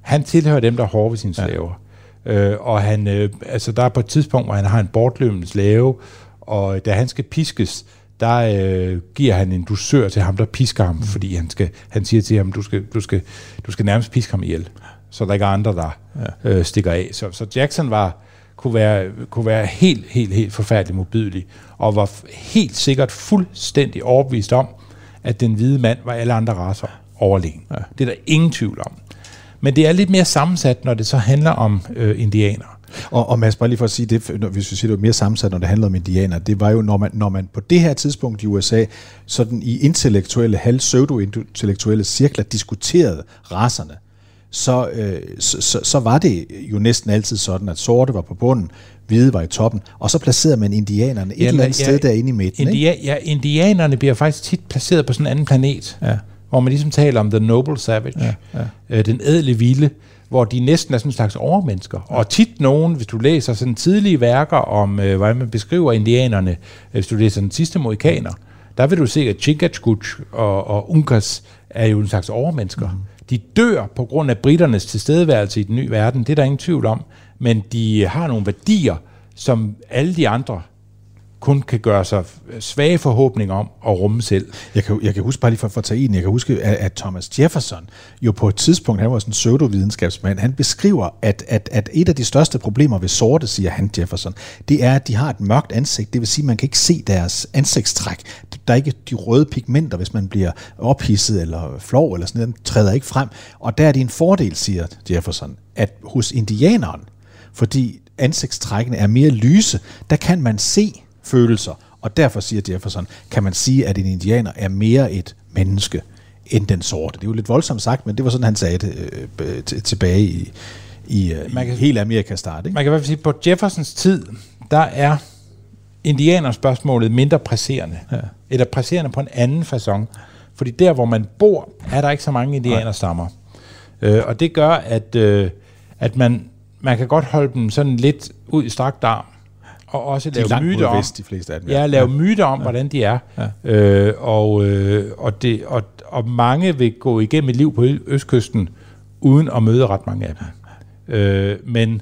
Han tilhører dem, der er hårde ved sine slaver. Ja. Øh, og han, øh, altså, der er på et tidspunkt, hvor han har en bortløbende slave, og da han skal piskes, der øh, giver han en dusør til ham, der pisker ham, mm. fordi han, skal, han siger til ham, du skal, du, skal, du skal nærmest piske ham ihjel, så der ikke er andre, der ja. øh, stikker af. Så, så Jackson var, kunne, være, kunne være helt, helt, helt forfærdelig modbydelig, og var helt sikkert fuldstændig overbevist om, at den hvide mand var alle andre raser overlegen. Ja. Det er der ingen tvivl om. Men det er lidt mere sammensat, når det så handler om øh, indianere. Og, og Mads, bare lige for at sige det, når- hvis vi siger, det var mere sammensat, når det handler om indianer, det var jo, når man, når man på det her tidspunkt i USA, sådan i intellektuelle, halv pseudo-intellektuelle cirkler diskuterede racerne, så, øh, så, så, så var det jo næsten altid sådan, at sorte var på bunden, hvide var i toppen, og så placerede man indianerne et Ja, eller andet ja, sted derinde i midten. ikke? India- ja, indianerne bliver faktisk tit placeret på sådan en anden planet, Ja. Hvor man ligesom taler om the noble savage, Ja, ja. Øh, den ædle vilde, hvor de næsten er sådan en slags overmennesker. Og tit nogen, hvis du læser sådan tidlige værker om, øh, hvordan man beskriver indianerne, øh, hvis du læser den sidste mohikaner, der vil du se, at Chingachgook og, og Uncas er jo en slags overmennesker. Mm. De dør på grund af britternes tilstedeværelse i den nye verden, det er der ingen tvivl om, men de har nogle værdier, som alle de andre kun kan gøre sig svage forhåbninger om at rumme selv. Jeg kan, jeg kan huske, bare lige for, for at tage en, jeg kan huske, at, at Thomas Jefferson jo på et tidspunkt, han var sådan en pseudovidenskabsmand, han beskriver, at, at, at et af de største problemer ved sorte, siger han Jefferson, det er, at de har et mørkt ansigt, det vil sige, at man kan ikke se deres ansigtstræk. Der er ikke de røde pigmenter, hvis man bliver ophidset eller flov eller sådan noget, den træder ikke frem. Og der er det en fordel, siger Jefferson, at hos indianeren, fordi ansigtstrækkene er mere lyse, der kan man se følelser, og derfor siger Jefferson, kan man sige, at en indianer er mere et menneske end den sorte. Det er jo lidt voldsomt sagt, men det var sådan, han sagde det øh, t- tilbage i, i, øh, Man i kan- hele Amerikas start. Ikke? Man kan i hvert fald sige, at på Jeffersons tid, der er indianerspørgsmålet mindre presserende. Ja. Eller presserende på en anden façon. Fordi der, hvor man bor, er der ikke så mange indianerstammer. Øh, og det gør, at, øh, at man, man kan godt holde dem sådan lidt ud i strakt arm. Og også lave myter om, vest, de fleste af dem. Ja, lave ja. myter om, ja. hvordan de er. Ja. Øh, og, øh, og, det, og, og mange vil gå igennem et liv på Østkysten, uden at møde ret mange af dem. Øh, men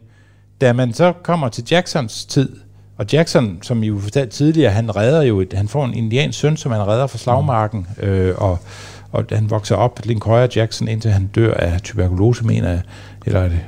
da man så kommer til Jacksons tid, og Jackson, som I jo fortalte tidligere, han redder jo et, han får en indiansk søn, som han redder fra slagmarken, øh, og, og han vokser op, Lincoln Jackson, indtil han dør af tuberkulose, mener jeg, eller er det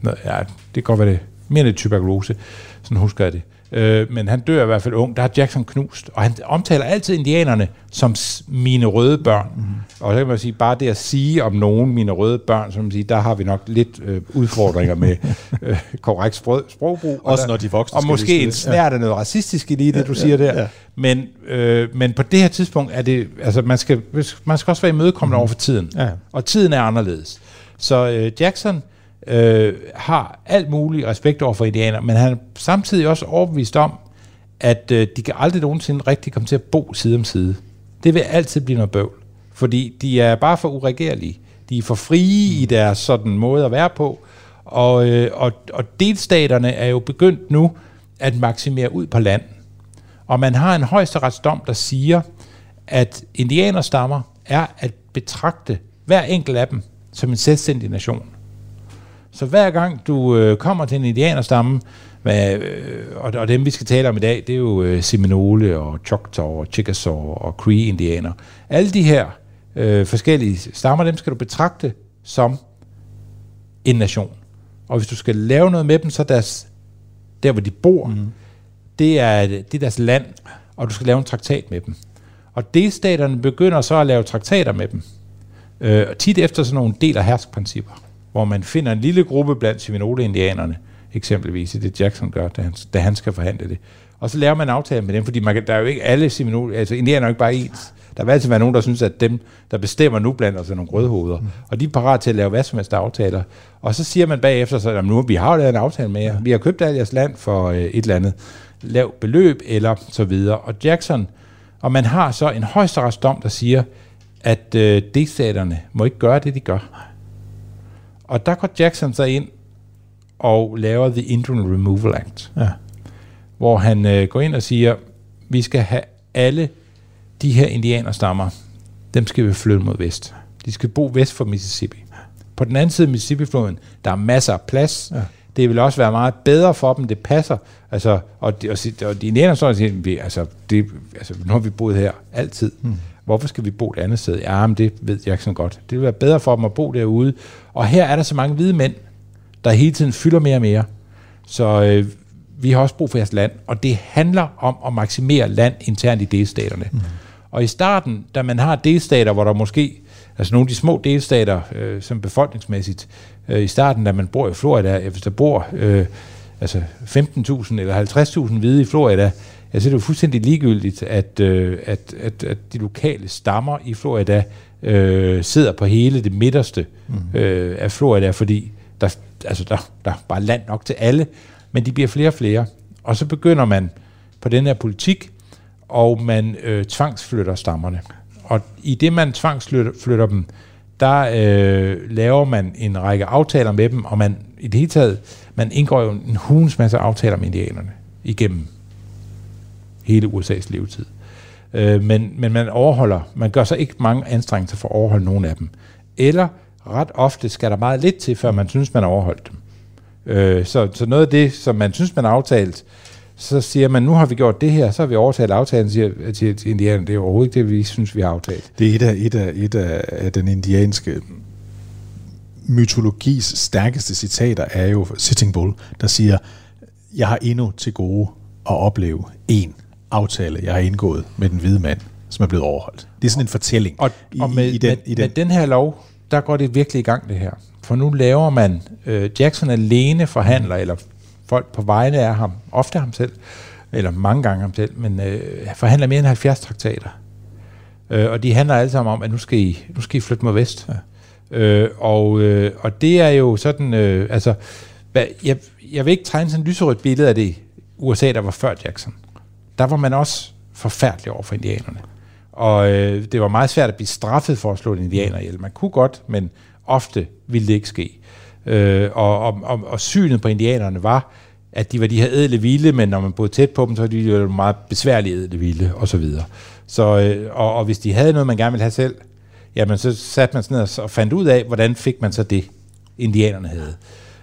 Nå, ja, det godt være det. Mere det tuberkulose. Sådan husker jeg det. Øh, men han dør i hvert fald ung. Der er Jackson knust. Og han omtaler altid indianerne som mine røde børn. Mm. Og så kan man sige, bare det at sige om nogen mine røde børn, som man siger, der har vi nok lidt øh, udfordringer med øh, korrekt sprog, sprogbrug. Og Også der, når de voksne Og måske en snært af noget racistisk i lige det, du siger der. ja. Men, øh, men på det her tidspunkt er det, altså man skal, man skal også være imødekommende over for tiden. Ja. Og tiden er anderledes. Så øh, Jackson øh, har alt muligt respekt over for indianer, men han er samtidig også overbevist om, at øh, de kan aldrig nogensinde rigtig komme til at bo side om side. Det vil altid blive noget bøvl, fordi de er bare for uregerlige. De er for frie i deres sådan måde at være på, og, øh, og, og delstaterne er jo begyndt nu at maksimere ud på land. Og man har en højesteretsdom, der siger, at indianerstammer er at betragte hver enkelt af dem som en selvstændig nation. Så hver gang du øh, kommer til en indianerstamme, hvad, øh, og, og dem vi skal tale om i dag, det er jo øh, Seminole og Choctaw og Chickasaw og Cree-indianer. Alle de her øh, forskellige stammer, dem skal du betragte som en nation. Og hvis du skal lave noget med dem, så er deres, der hvor de bor, mm. det, er, det er deres land, og du skal lave en traktat med dem. Og delstaterne begynder så at lave traktater med dem. Øh, og tit efter sådan nogle del- og herskprincipper, hvor man finder en lille gruppe blandt Seminole-indianerne, eksempelvis, i det Jackson gør, da han, da han skal forhandle det. Og så laver man en aftale med dem, fordi man kan, der er jo ikke alle Seminole, altså indianer er jo ikke bare ens. Der vil altid være nogen, der synes, at dem, der bestemmer nu blandt os, er nogle grødhoveder. Mm. Og de er parat til at lave hvad som helst aftaler. Og så siger man bagefter, så, at nu vi har jo lavet en aftale med jer. Vi har købt alt jeres land for øh, et eller andet lavt beløb, eller så videre. Og Jackson, og man har så en højesteretsdom, der siger, at øh, delstaterne må ikke gøre det, de gør. Og der går Jackson så ind og laver The Indian Removal Act, Ja. hvor han øh, går ind og siger, vi skal have alle de her indianerstammer, dem skal vi flytte mod vest. De skal bo vest for Mississippi. På den anden side af Mississippi-floden, der er masser af plads. Ja. Det vil også være meget bedre for dem, det passer. Altså, og, de, og, og de indianer står og siger, vi, altså, det, altså, nu har vi boet her altid. Hmm. Hvorfor skal vi bo et andet sted? Ja, men det ved Jackson godt. Det vil være bedre for dem at bo derude. Og her er der så mange hvide mænd, der hele tiden fylder mere og mere. Så øh, vi har også brug for jeres land, og det handler om at maksimere land internt i delstaterne. Mm. Og i starten, da man har delstater, hvor der måske, altså nogle af de små delstater, øh, som befolkningsmæssigt, øh, i starten, da man bor i Florida, hvis der bor øh, altså 15.000 eller 50.000 hvide i Florida, ja, så er det jo fuldstændig ligegyldigt, at, øh, at, at, at de lokale stammer i Florida øh, sidder på hele det midterste mm. øh, af Florida, fordi der, altså der, der er bare land nok til alle, men de bliver flere og flere. Og så begynder man på den her politik, og man øh, tvangsflytter stammerne. Og i det, man tvangsflytter flytter dem, der øh, laver man en række aftaler med dem, og man i det hele taget, man indgår jo en hulens masse aftaler med indianerne igennem hele USA's levetid. Øh, men, men man overholder, man gør så ikke mange anstrengelser for at overholde nogen af dem. Eller ret ofte skal der meget lidt til, før man synes, man har overholdt dem. Øh, så, så noget af det, som man synes, man har aftalt, så siger man, nu har vi gjort det her, så har vi overtalt aftalen, siger til, til indianerne, det er overhovedet ikke det, vi synes, vi har aftalt. Det er et af, et af, et af, af den indianske mytologis stærkeste citater er jo Sitting Bull, der siger, jeg har endnu til gode at opleve en aftale, jeg har indgået med den hvide mand, som er blevet overholdt. Det er sådan en fortælling Og, i, og med, i, den, med, i den. med den her lov, der går det virkelig i gang det her. For nu laver man, øh, Jackson alene forhandler, eller folk på vegne af ham, ofte ham selv, eller mange gange ham selv, men øh, forhandler mere end 70 traktater. Øh, og de handler alle sammen om, at nu skal I, nu skal I flytte mod vest. Ja. Øh, og, øh, og det er jo sådan, øh, altså, hvad, jeg, jeg vil ikke tegne sådan et lyserødt billede af det USA, der var før Jackson. Der var man også forfærdelig over for indianerne. Og øh, det var meget svært at blive straffet for at slå en indianer ihjel. Man kunne godt, men ofte ville det ikke ske. Øh, og, og, og, og synet på indianerne var, at de var de her edle vilde, men når man boede tæt på dem, så var de jo meget besværlige edle vilde, og så videre. Så, øh, og, og hvis de havde noget, man gerne ville have selv, jamen så satte man sig ned og- fandt ud af, hvordan fik man så det, indianerne havde.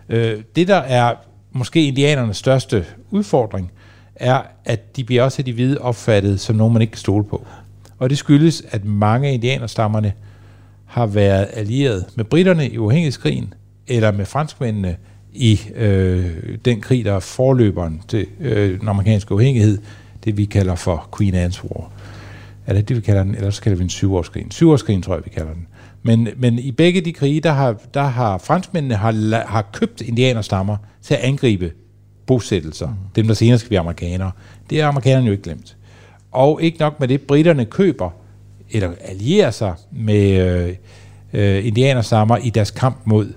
Øh, det, der er måske indianernes største udfordring, er, at de bliver også af de hvide opfattet som nogen, man ikke kan stole på. Og det skyldes, at mange af indianerstammerne har været allieret med britterne i uafhængighedskrigen, eller med franskmændene i øh, den krig, der er forløberen til øh, den amerikanske uafhængighed, det vi kalder for Queen Anne's War. Er det det, vi kalder den? Ellers kalder vi den syvårskrigen. Syvårskrigen, tror jeg, vi kalder den. Men, men i begge de krige, der har, der har franskmændene har, har købt indianerstammer til at angribe bosættelser. Mm. Dem, der senere skal blive amerikanere. Det er amerikanerne jo ikke glemt. Og ikke nok med det, britterne køber, eller allierer sig med øh, øh, indianerstammer i deres kamp mod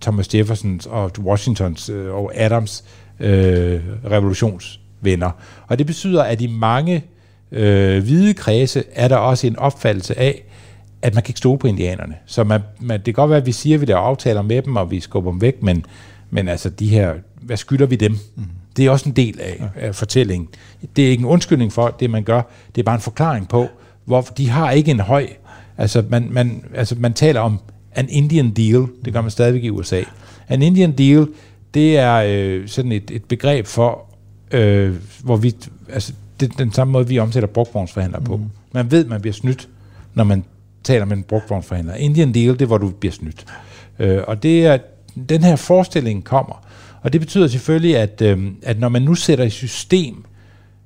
Thomas Jeffersons og Washingtons øh, og Adams øh, revolutionsvenner. Og det betyder, at i mange øh, hvide kredse er der også en opfattelse af, at man kan ikke stole på indianerne. Så man, man, det kan godt være, at vi siger, at vi der aftaler med dem, og vi skubber dem væk, men, men altså de her, hvad skylder vi dem? Mm. Det er også en del af, ja. af fortællingen. Det er ikke en undskyldning for det, man gør. Det er bare en forklaring på, hvor de har ikke en høj... Altså man, man, altså man taler om an Indian deal. Det gør man stadigvæk i USA. An Indian deal, det er øh, sådan et, et begreb for, øh, hvor vi, altså det er den samme måde, vi omsætter brugtvognsforhandlere på. Man ved, man bliver snydt, når man taler med en brugtvognsforhandler. Indian deal, det er, hvor du bliver snydt. Øh, og det er, den her forestilling kommer. Og det betyder selvfølgelig, at, øh, at når man nu sætter i system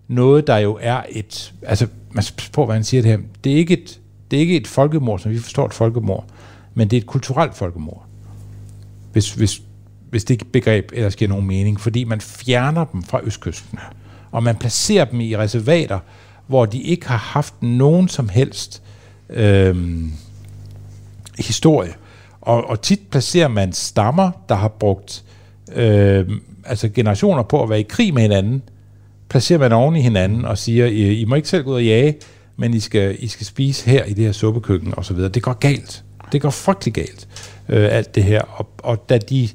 noget, der jo er et... Altså, man på, hvad han siger det her. Det er ikke et, det er ikke et folkemord, som vi forstår et folkemord, men det er et kulturelt folkemord. Hvis, hvis, hvis det begreb ellers giver nogen mening. Fordi man fjerner dem fra Østkysten, og man placerer dem i reservater, hvor de ikke har haft nogen som helst øh, historie. Og, og tit placerer man stammer, der har brugt øh, altså generationer på at være i krig med hinanden, placerer man oven i hinanden og siger, I, I må ikke selv gå ud og jage, men I skal, I skal spise her i det her suppekøkken og så videre. Det går galt. Det går frygtelig galt, øh, alt det her. Og, og da de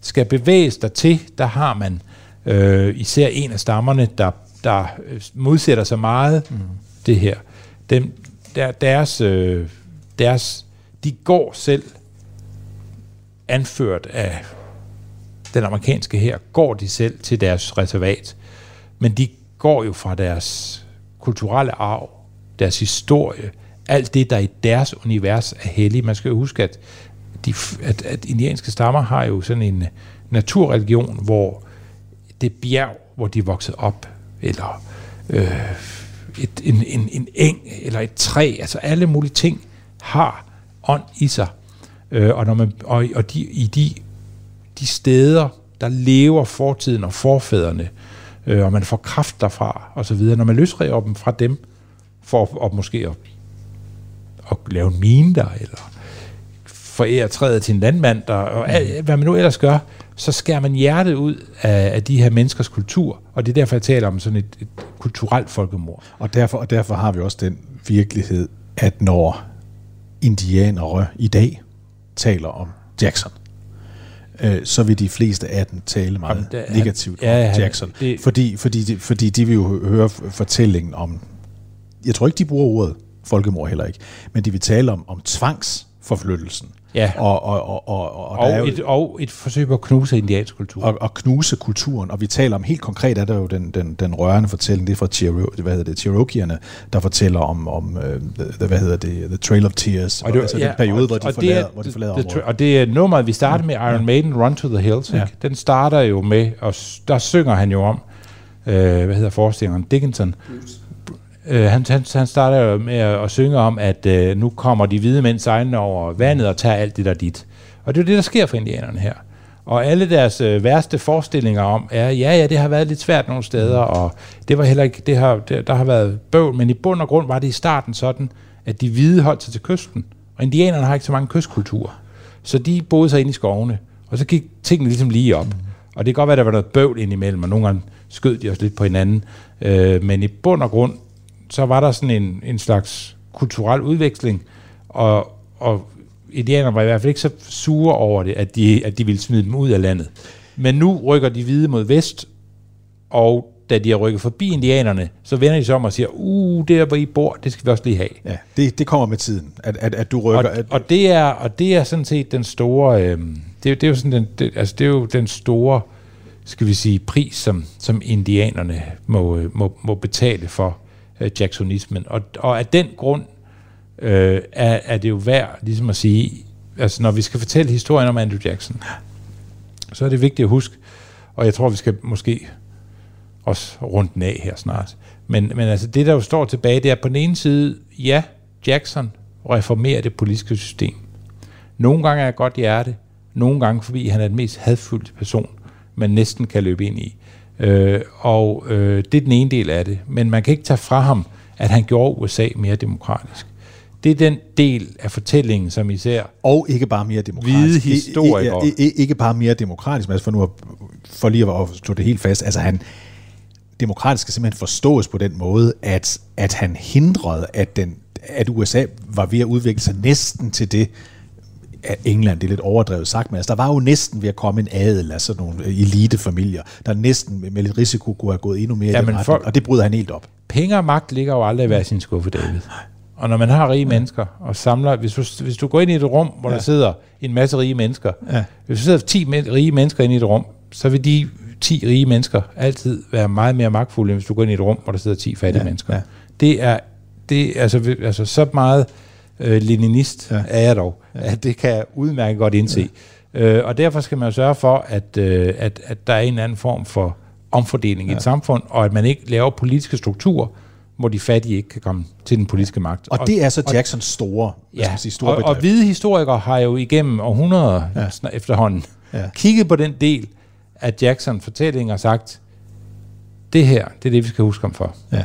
skal bevæges der til, der har man øh, især en af stammerne, der, der øh, modsætter sig meget mm. det her. Dem, der, deres, øh, deres, de går selv anført af den amerikanske her, går de selv til deres reservat. Men de går jo fra deres kulturelle arv, deres historie, alt det, der i deres univers er helligt. Man skal jo huske, at, de, at, at indianske stammer har jo sådan en øh, naturreligion, hvor det bjerg, hvor de er vokset op, eller øh, et, en, en, en eng, eller et træ, altså alle mulige ting har ånd i sig. Øh, og når man, og, og de, i de, de steder, der lever fortiden og forfædrene, øh, og man får kraft derfra, og så videre. Når man løsriver dem fra dem, for at, måske at, at lave en mine der, eller forære træet til en landmand, der, og alt, hvad man nu ellers gør, så skærer man hjertet ud af, af de her menneskers kultur, og det er derfor, jeg taler om sådan et, et kulturelt folkemord. Og derfor, og derfor har vi også den virkelighed, at når indianere i dag taler om Jackson, øh, så vil de fleste af dem tale meget Jamen, han- negativt ja, om han- Jackson. det- fordi, fordi, de, fordi de vil jo høre fortællingen om, jeg tror ikke, de bruger ordet folkemord heller ikke, men de vil tale om, om tvangsforflyttelsen. Ja. Og, og, og, og, og, og, der er Og jo- et, og et forsøg på at knuse indiansk kultur. og, og knuse kulturen, og vi taler om, helt konkret er der jo den, den, den rørende fortælling, det er fra Chiro, hvad hedder det, Cherokeerne, der fortæller om, om the, hvad hedder det, The Trail of Tears, og det, altså den periode, og- hvor de og det forlader, er- hvor de forlader the- området. Og det er nummeret, vi starter med Iron Maiden, Run to the Hills. Ja. Ikke? Den starter jo med, og der synger han jo om, øh, hvad hedder forestilleren, Dickinson. Øh, han, han, han starter jo med at, at synge om, at øh, nu kommer de hvide mænd sejlende over vandet og tager alt det, der er dit. Og det er jo det, der sker for indianerne her. Og alle deres øh, værste forestillinger om, er, ja, ja, det har været lidt svært nogle steder, og det var heller ikke, det har, det, der har været bøvl, men i bund og grund var det i starten sådan, at de hvide holdt sig til kysten, og indianerne har ikke så mange kystkulturer. Så de boede sig ind i skovene, og så gik tingene ligesom lige op. Og det kan godt være, at der var noget bøvl indimellem, og nogle gange skød de også lidt på hinanden. Øh, men i bund og grund, så var der sådan en, en slags kulturel udveksling, og, og indianerne var i hvert fald ikke så sure over det, at de, at de ville smide dem ud af landet. Men nu rykker de hvide mod vest, og da de har rykket forbi indianerne, så vender de sig om og siger, uh, der hvor I bor, det skal vi også lige have. Ja, det, det kommer med tiden, at, at, at du rykker... Og, at, og, det er, og det er sådan set den store, øh, det, er- det, er jo sådan den, det, altså det er jo den store, skal vi sige, pris, som, som indianerne må, øh, må, må betale for øh, jacksonismen. Og, og af den grund øh, er, er det jo værd ligesom at sige, altså når vi skal fortælle historien om Andrew Jackson, så er det vigtigt at huske, og jeg tror, vi skal måske også rundt den af her snart. Men, men altså det, der jo står tilbage, det er på den ene side, ja, Jackson reformerer det politiske system. Nogle gange er jeg godt hjerte, nogle gange fordi han er den mest hadfulde person, man næsten kan løbe ind i. Øh, og øh, det er den ene del af det. Men man kan ikke tage fra ham, at han gjorde USA mere demokratisk. Det er den del af fortællingen, som især og ikke bare mere demokratisk. Hvide I- i- historikere. i- i- ikke bare mere demokratisk, men altså for nu at, for lige at stå det helt fast, altså han, demokratisk skal simpelthen forstås på den måde, at, at han hindrede, at, den, at USA var ved at udvikle sig næsten til det, at England, det er lidt overdrevet sagt, men altså, der var jo næsten ved at komme en adel af sådan nogle elitefamilier, der næsten med, med lidt risiko kunne have gået endnu mere Ja, i den folk- og det bryder han helt op. penge og magt ligger jo aldrig i hver sin skuffe, David. Og når man har rige ja. mennesker og samler, hvis du, hvis du går ind i et rum, hvor ja. der sidder en masse rige mennesker, Ja. hvis der sidder 10 men- rige mennesker inde i et rum, så vil de 10 rige mennesker altid være meget mere magtfulde, end hvis du går ind i et rum, hvor der sidder 10 fattige Ja, mennesker. ja. Det er, det altså, altså så meget øh, leninist Ja. ja. er jeg dog, ja. at det kan jeg udmærket godt indse. Ja. Øh, og derfor skal man sørge for, at, øh, at, at der er en eller anden form for omfordeling ja. i et samfund, og at man ikke laver politiske strukturer, hvor de fattige ikke kan komme til den politiske magt. Og det er så Jacksons store, man sige, store og, og bedrift. hvide historikere har jo igennem århundreder ja. efterhånden Ja. ja. kigget på den del af Jackson fortælling og sagt, det her, det er det, vi skal huske om for. Ja.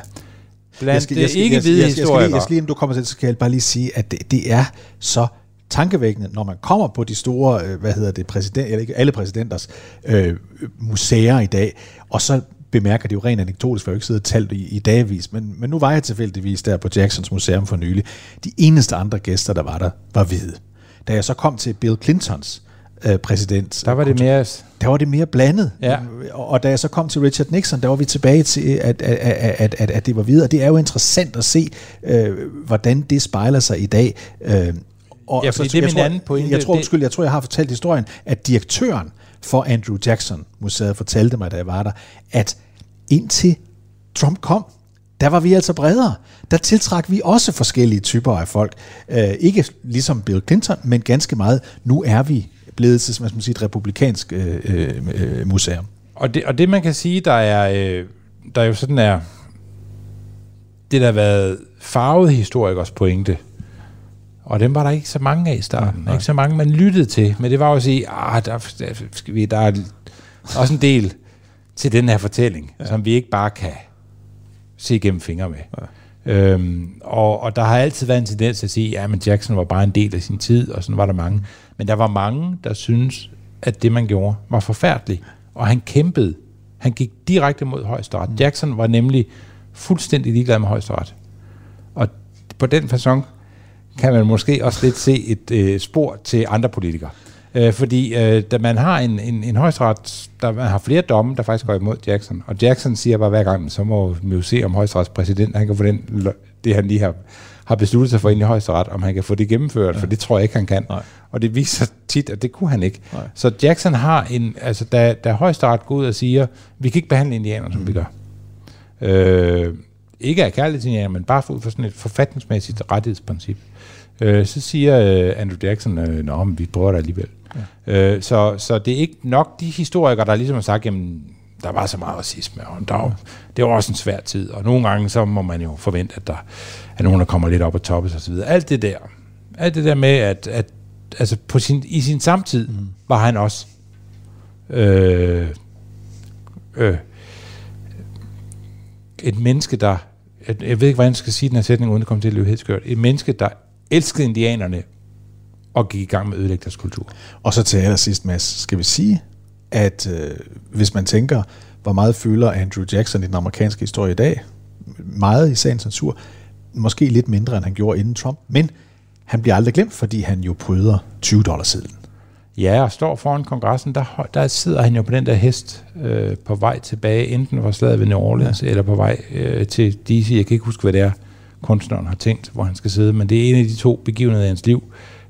Blandt jeg ikke hvide jeg, jeg, skal lige, historikere. jeg skal lige, inden du kommer til, så skal jeg bare lige sige, at det, det er så tankevækkende, når man kommer på de store, øh, hvad hedder det, præsident, eller ikke alle præsidenters øh, museer i dag, og så bemærker det jo rent anekdotisk, for jeg har jo ikke siddet talt i, i dagvis, men, men nu var jeg tilfældigvis der på Jacksons Museum for nylig. De eneste andre gæster, der var der, var hvide. Da jeg så kom til Bill Clintons øh, præsident, der var det mere... der var det mere blandet. Ja. Og, og da jeg så kom til Richard Nixon, der var vi tilbage til, at, at, at, at, at, det var videre. Det er jo interessant at se, øh, hvordan det spejler sig i dag. Øh, og Ja, så- fordi det er jeg min tror, anden pointe. Jeg tror, undskyld, jeg tror, jeg har fortalt historien, at direktøren for Andrew Jackson Museet fortalte mig, da jeg var der, at indtil Trump kom, der var vi altså bredere. Der tiltrak vi også forskellige typer af folk. Øh, ikke ligesom Bill Clinton, men ganske meget. Nu er vi blevet til hvad skal man sige, et republikansk øh, øh, øh, museum. Og det, og det man kan sige, der er, øh, der jo sådan er, det der har været farvet historikers pointe, og dem var der ikke så mange af i starten. Ikke så mange, man lyttede til. Men det var jo at sige, ah, der, der, skal vi, der er også en del til den her fortælling, ja. som vi ikke bare kan se igennem fingre med. Ja. Øhm, og, og der har altid været en tendens til at sige, ja, men Jackson var bare en del af sin tid, og sådan var der mange. Men der var mange, der synes at det, man gjorde, var forfærdeligt. Og han kæmpede. Han gik direkte mod højesteret. Mm. Jackson var nemlig fuldstændig ligeglad med højesteret. Og på den façon kan man måske også lidt se et øh, spor til andre politikere. Øh, fordi øh, da man har en, en, en højesteret, der man har flere domme, der faktisk går imod Jackson, og Jackson siger bare hver gang, så må vi jo se, om højesterets præsident, han kan få den, det han lige har, har besluttet sig for ind i højesteret, om han kan få det gennemført, ja. for det tror jeg ikke, han kan. Nej. Og det viser tit, at det kunne han ikke. Nej. Så Jackson har en, altså da, da højesteret går ud og siger, vi kan ikke behandle indianerne, som vi gør. Øh, ikke af kærlighed til indianerne, men bare ud for sådan et forfatningsmæssigt rettighedsprincip. Øh, så siger øh, Andrew Jackson, øh, nå, men vi prøver det alligevel. Ja. Øh, så, så det er ikke nok de historikere, der ligesom har sagt, jamen, der var så meget racisme, og der var, det var også en svær tid, og nogle gange så må man jo forvente, at der er nogen, der kommer lidt op og toppes osv. Alt det der, alt det der med, at, at altså på sin, i sin samtid mm. var han også øh, øh, et menneske, der, jeg, jeg ved ikke, hvordan jeg skal sige den her sætning, uden at komme til at løbe helt skørt, et menneske, der elskede indianerne og gik i gang med at ødelægge deres kultur. Og så til allersidst, Mads, skal vi sige, at øh, hvis man tænker, hvor meget føler Andrew Jackson i den amerikanske historie i dag, meget i sagens censur, måske lidt mindre, end han gjorde inden Trump, men han bliver aldrig glemt, fordi han jo bryder 20 dollars siden. Ja, og står foran kongressen, der, der sidder han jo på den der hest øh, på vej tilbage, enten fra slaget ved New Orleans, ja. eller på vej øh, til DC. Jeg kan ikke huske, hvad det er, kunstneren har tænkt, hvor han skal sidde, men det er en af de to begivenheder i hans liv.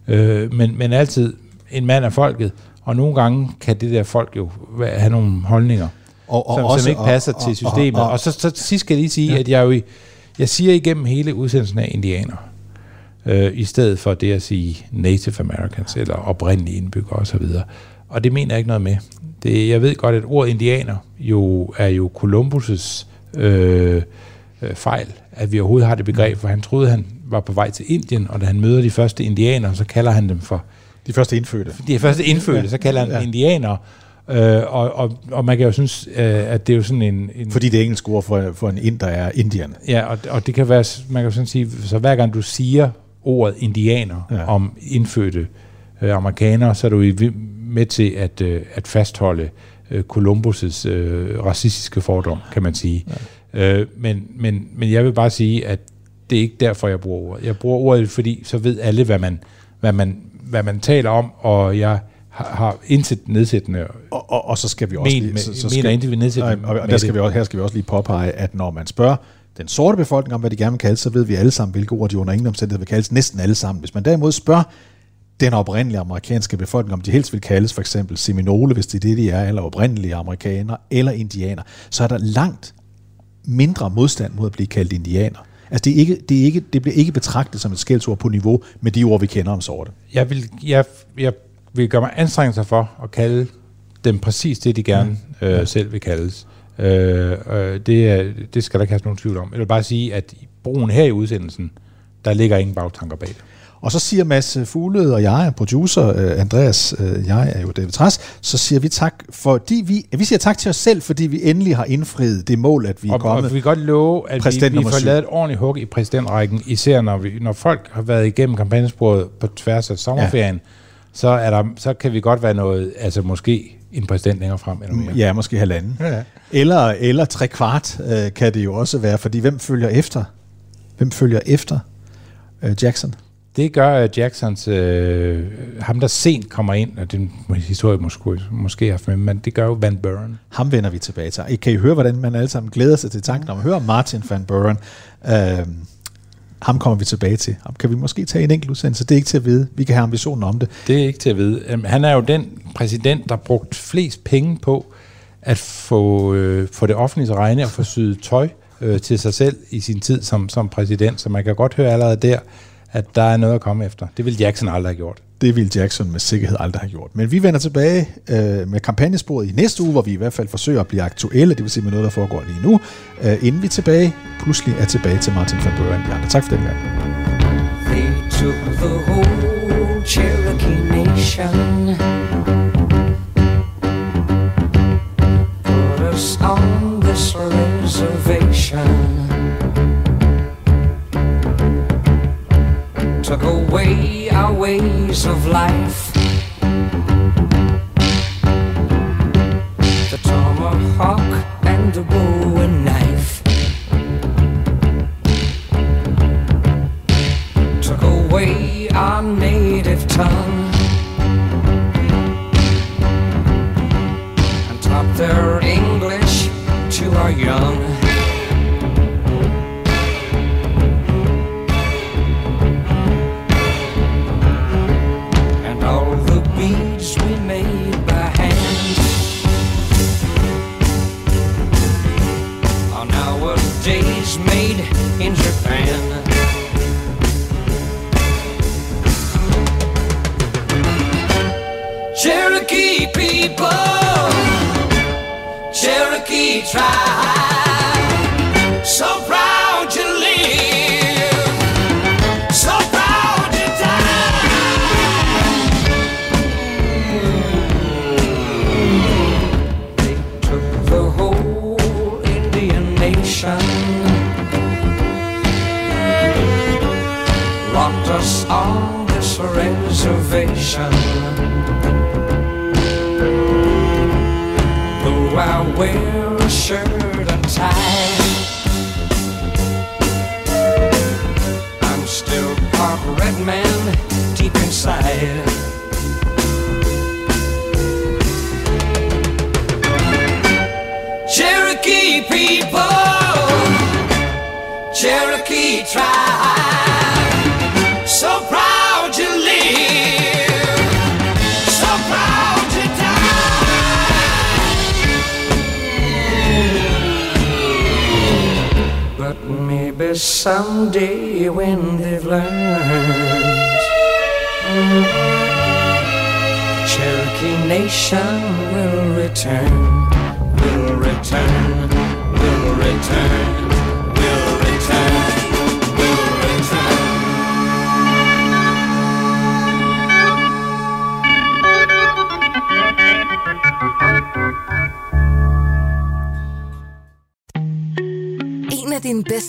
Øh, men, men altid en mand af folket, og nogle gange kan det der folk jo have nogle holdninger, Og- og som, også- som ikke og- passer og- til og- systemet. Og, og- og, så, så til sidst skal jeg lige sige, ja. at jeg jo i, jeg siger igennem hele udsendelsen af indianer, øh, i stedet for det at sige Native Americans, eller oprindelige indbyggere osv. Og det mener jeg ikke noget med. Det, jeg ved godt, at ordet indianer jo er jo Columbus' øh, øh, fejl, at vi overhovedet har det begreb, for han troede, han var på vej til Indien, og da han møder de første indianere, så kalder han dem for De første indfødte. de første indfødte, så kalder han Ja. ja. indianere, øh, og, og, og man kan jo synes, øh, at det er jo sådan en... en Fordi det engelske ord for, for en inder er indian. Ja, og, og det kan være, man kan jo sådan sige, så hver gang du siger ordet indianer Ja. ja. om indfødte øh, amerikanere, så er du med til at, øh, at fastholde øh, Columbus' øh, racistiske fordom, kan man sige. Ja. Øh, men, men, men jeg vil bare sige, at det er ikke derfor, jeg bruger ordet. Jeg bruger ordet, fordi så ved alle, hvad man, hvad man, hvad man taler om, og jeg har, har intet nedsættende Og, og, og så skal vi også Men- lige... så, så mener ikke, vi dem og, og der skal vi også, her skal vi også lige påpege, at når man spørger den sorte befolkning om, hvad de gerne vil kaldes, så ved vi alle sammen, hvilke ord de under ingen omstændighed vil kaldes, næsten alle sammen. Hvis man derimod spørger den oprindelige amerikanske befolkning, om de helst vil kaldes for eksempel Seminole, hvis det er det, de er, eller oprindelige amerikanere, eller indianer, så er der langt mindre modstand mod at blive kaldt indianer. Altså det, er ikke, det, er ikke, det bliver ikke betragtet som et skældsord på niveau med de ord, vi kender om sorte. Jeg vil, jeg, jeg vil gøre mig anstrengelser for at kalde dem præcis det, de gerne mm. øh, selv vil kaldes. Øh, øh, det, det skal der ikke have nogen tvivl om. Jeg vil bare sige, at brugen her i udsendelsen, der ligger ingen bagtanker bag det. Og så siger Mads Fuglede og jeg, producer øh, Andreas, øh, jeg er jo David Træs, så siger vi tak, fordi vi, vi siger tak til os selv, fordi vi endelig har indfriet det mål, at vi er Og, kommet. og vi kan godt love, at vi, vi får lavet et ordentligt hug i præsidentrækken, især når, vi, når folk har været igennem kampagnesporet på tværs af sommerferien, ja. så, er der, så kan vi godt være noget, altså måske en præsident længere frem eller mere. Ja, måske halvanden. Ja, ja. Eller, eller tre kvart øh, kan det jo også være, fordi hvem følger efter? Hvem følger efter øh, Jackson? Det gør Jacksons, øh, ham der sent kommer ind, og det er en historie måske, måske har med, men det gør jo Van Buren. Ham vender vi tilbage til. Kan I høre, hvordan man alle sammen glæder sig til tanken om at høre Martin van Buren? Øh, ham kommer vi tilbage til. Ham kan vi måske tage en enkelt udsendelse. Det er ikke til at vide. Vi kan have ambitionen om det. Det er ikke til at vide. Øhm, Han er jo den præsident, der brugt flest penge på at få, øh, få det offentlige regne og få syet tøj øh, til sig selv i sin tid som, som præsident. Så man kan godt høre allerede der, at der er noget at komme efter. Det vil Jackson aldrig have gjort. Det ville Jackson med sikkerhed aldrig have gjort. Men vi vender tilbage øh, med kampagnesporet i næste uge, hvor vi i hvert fald forsøger at blive aktuelle, det vil sige med noget, der foregår lige nu, øh, inden vi tilbage, pludselig er tilbage til Martin van Buren. Andre. Tak for den gang. They took the whole Cherokee nation, put us on this reservation, took away our ways of life. The tomahawk and the bow and knife. People, Cherokee tribe, so proud to live, so proud to die. They took the whole Indian nation, locked us on this reservation. Wear a shirt and tie, I'm still part red man deep inside. Cherokee people, Cherokee tribe, maybe someday when they've learned, Cherokee Nation will return, will return, will return,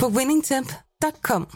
på winningtemp.com.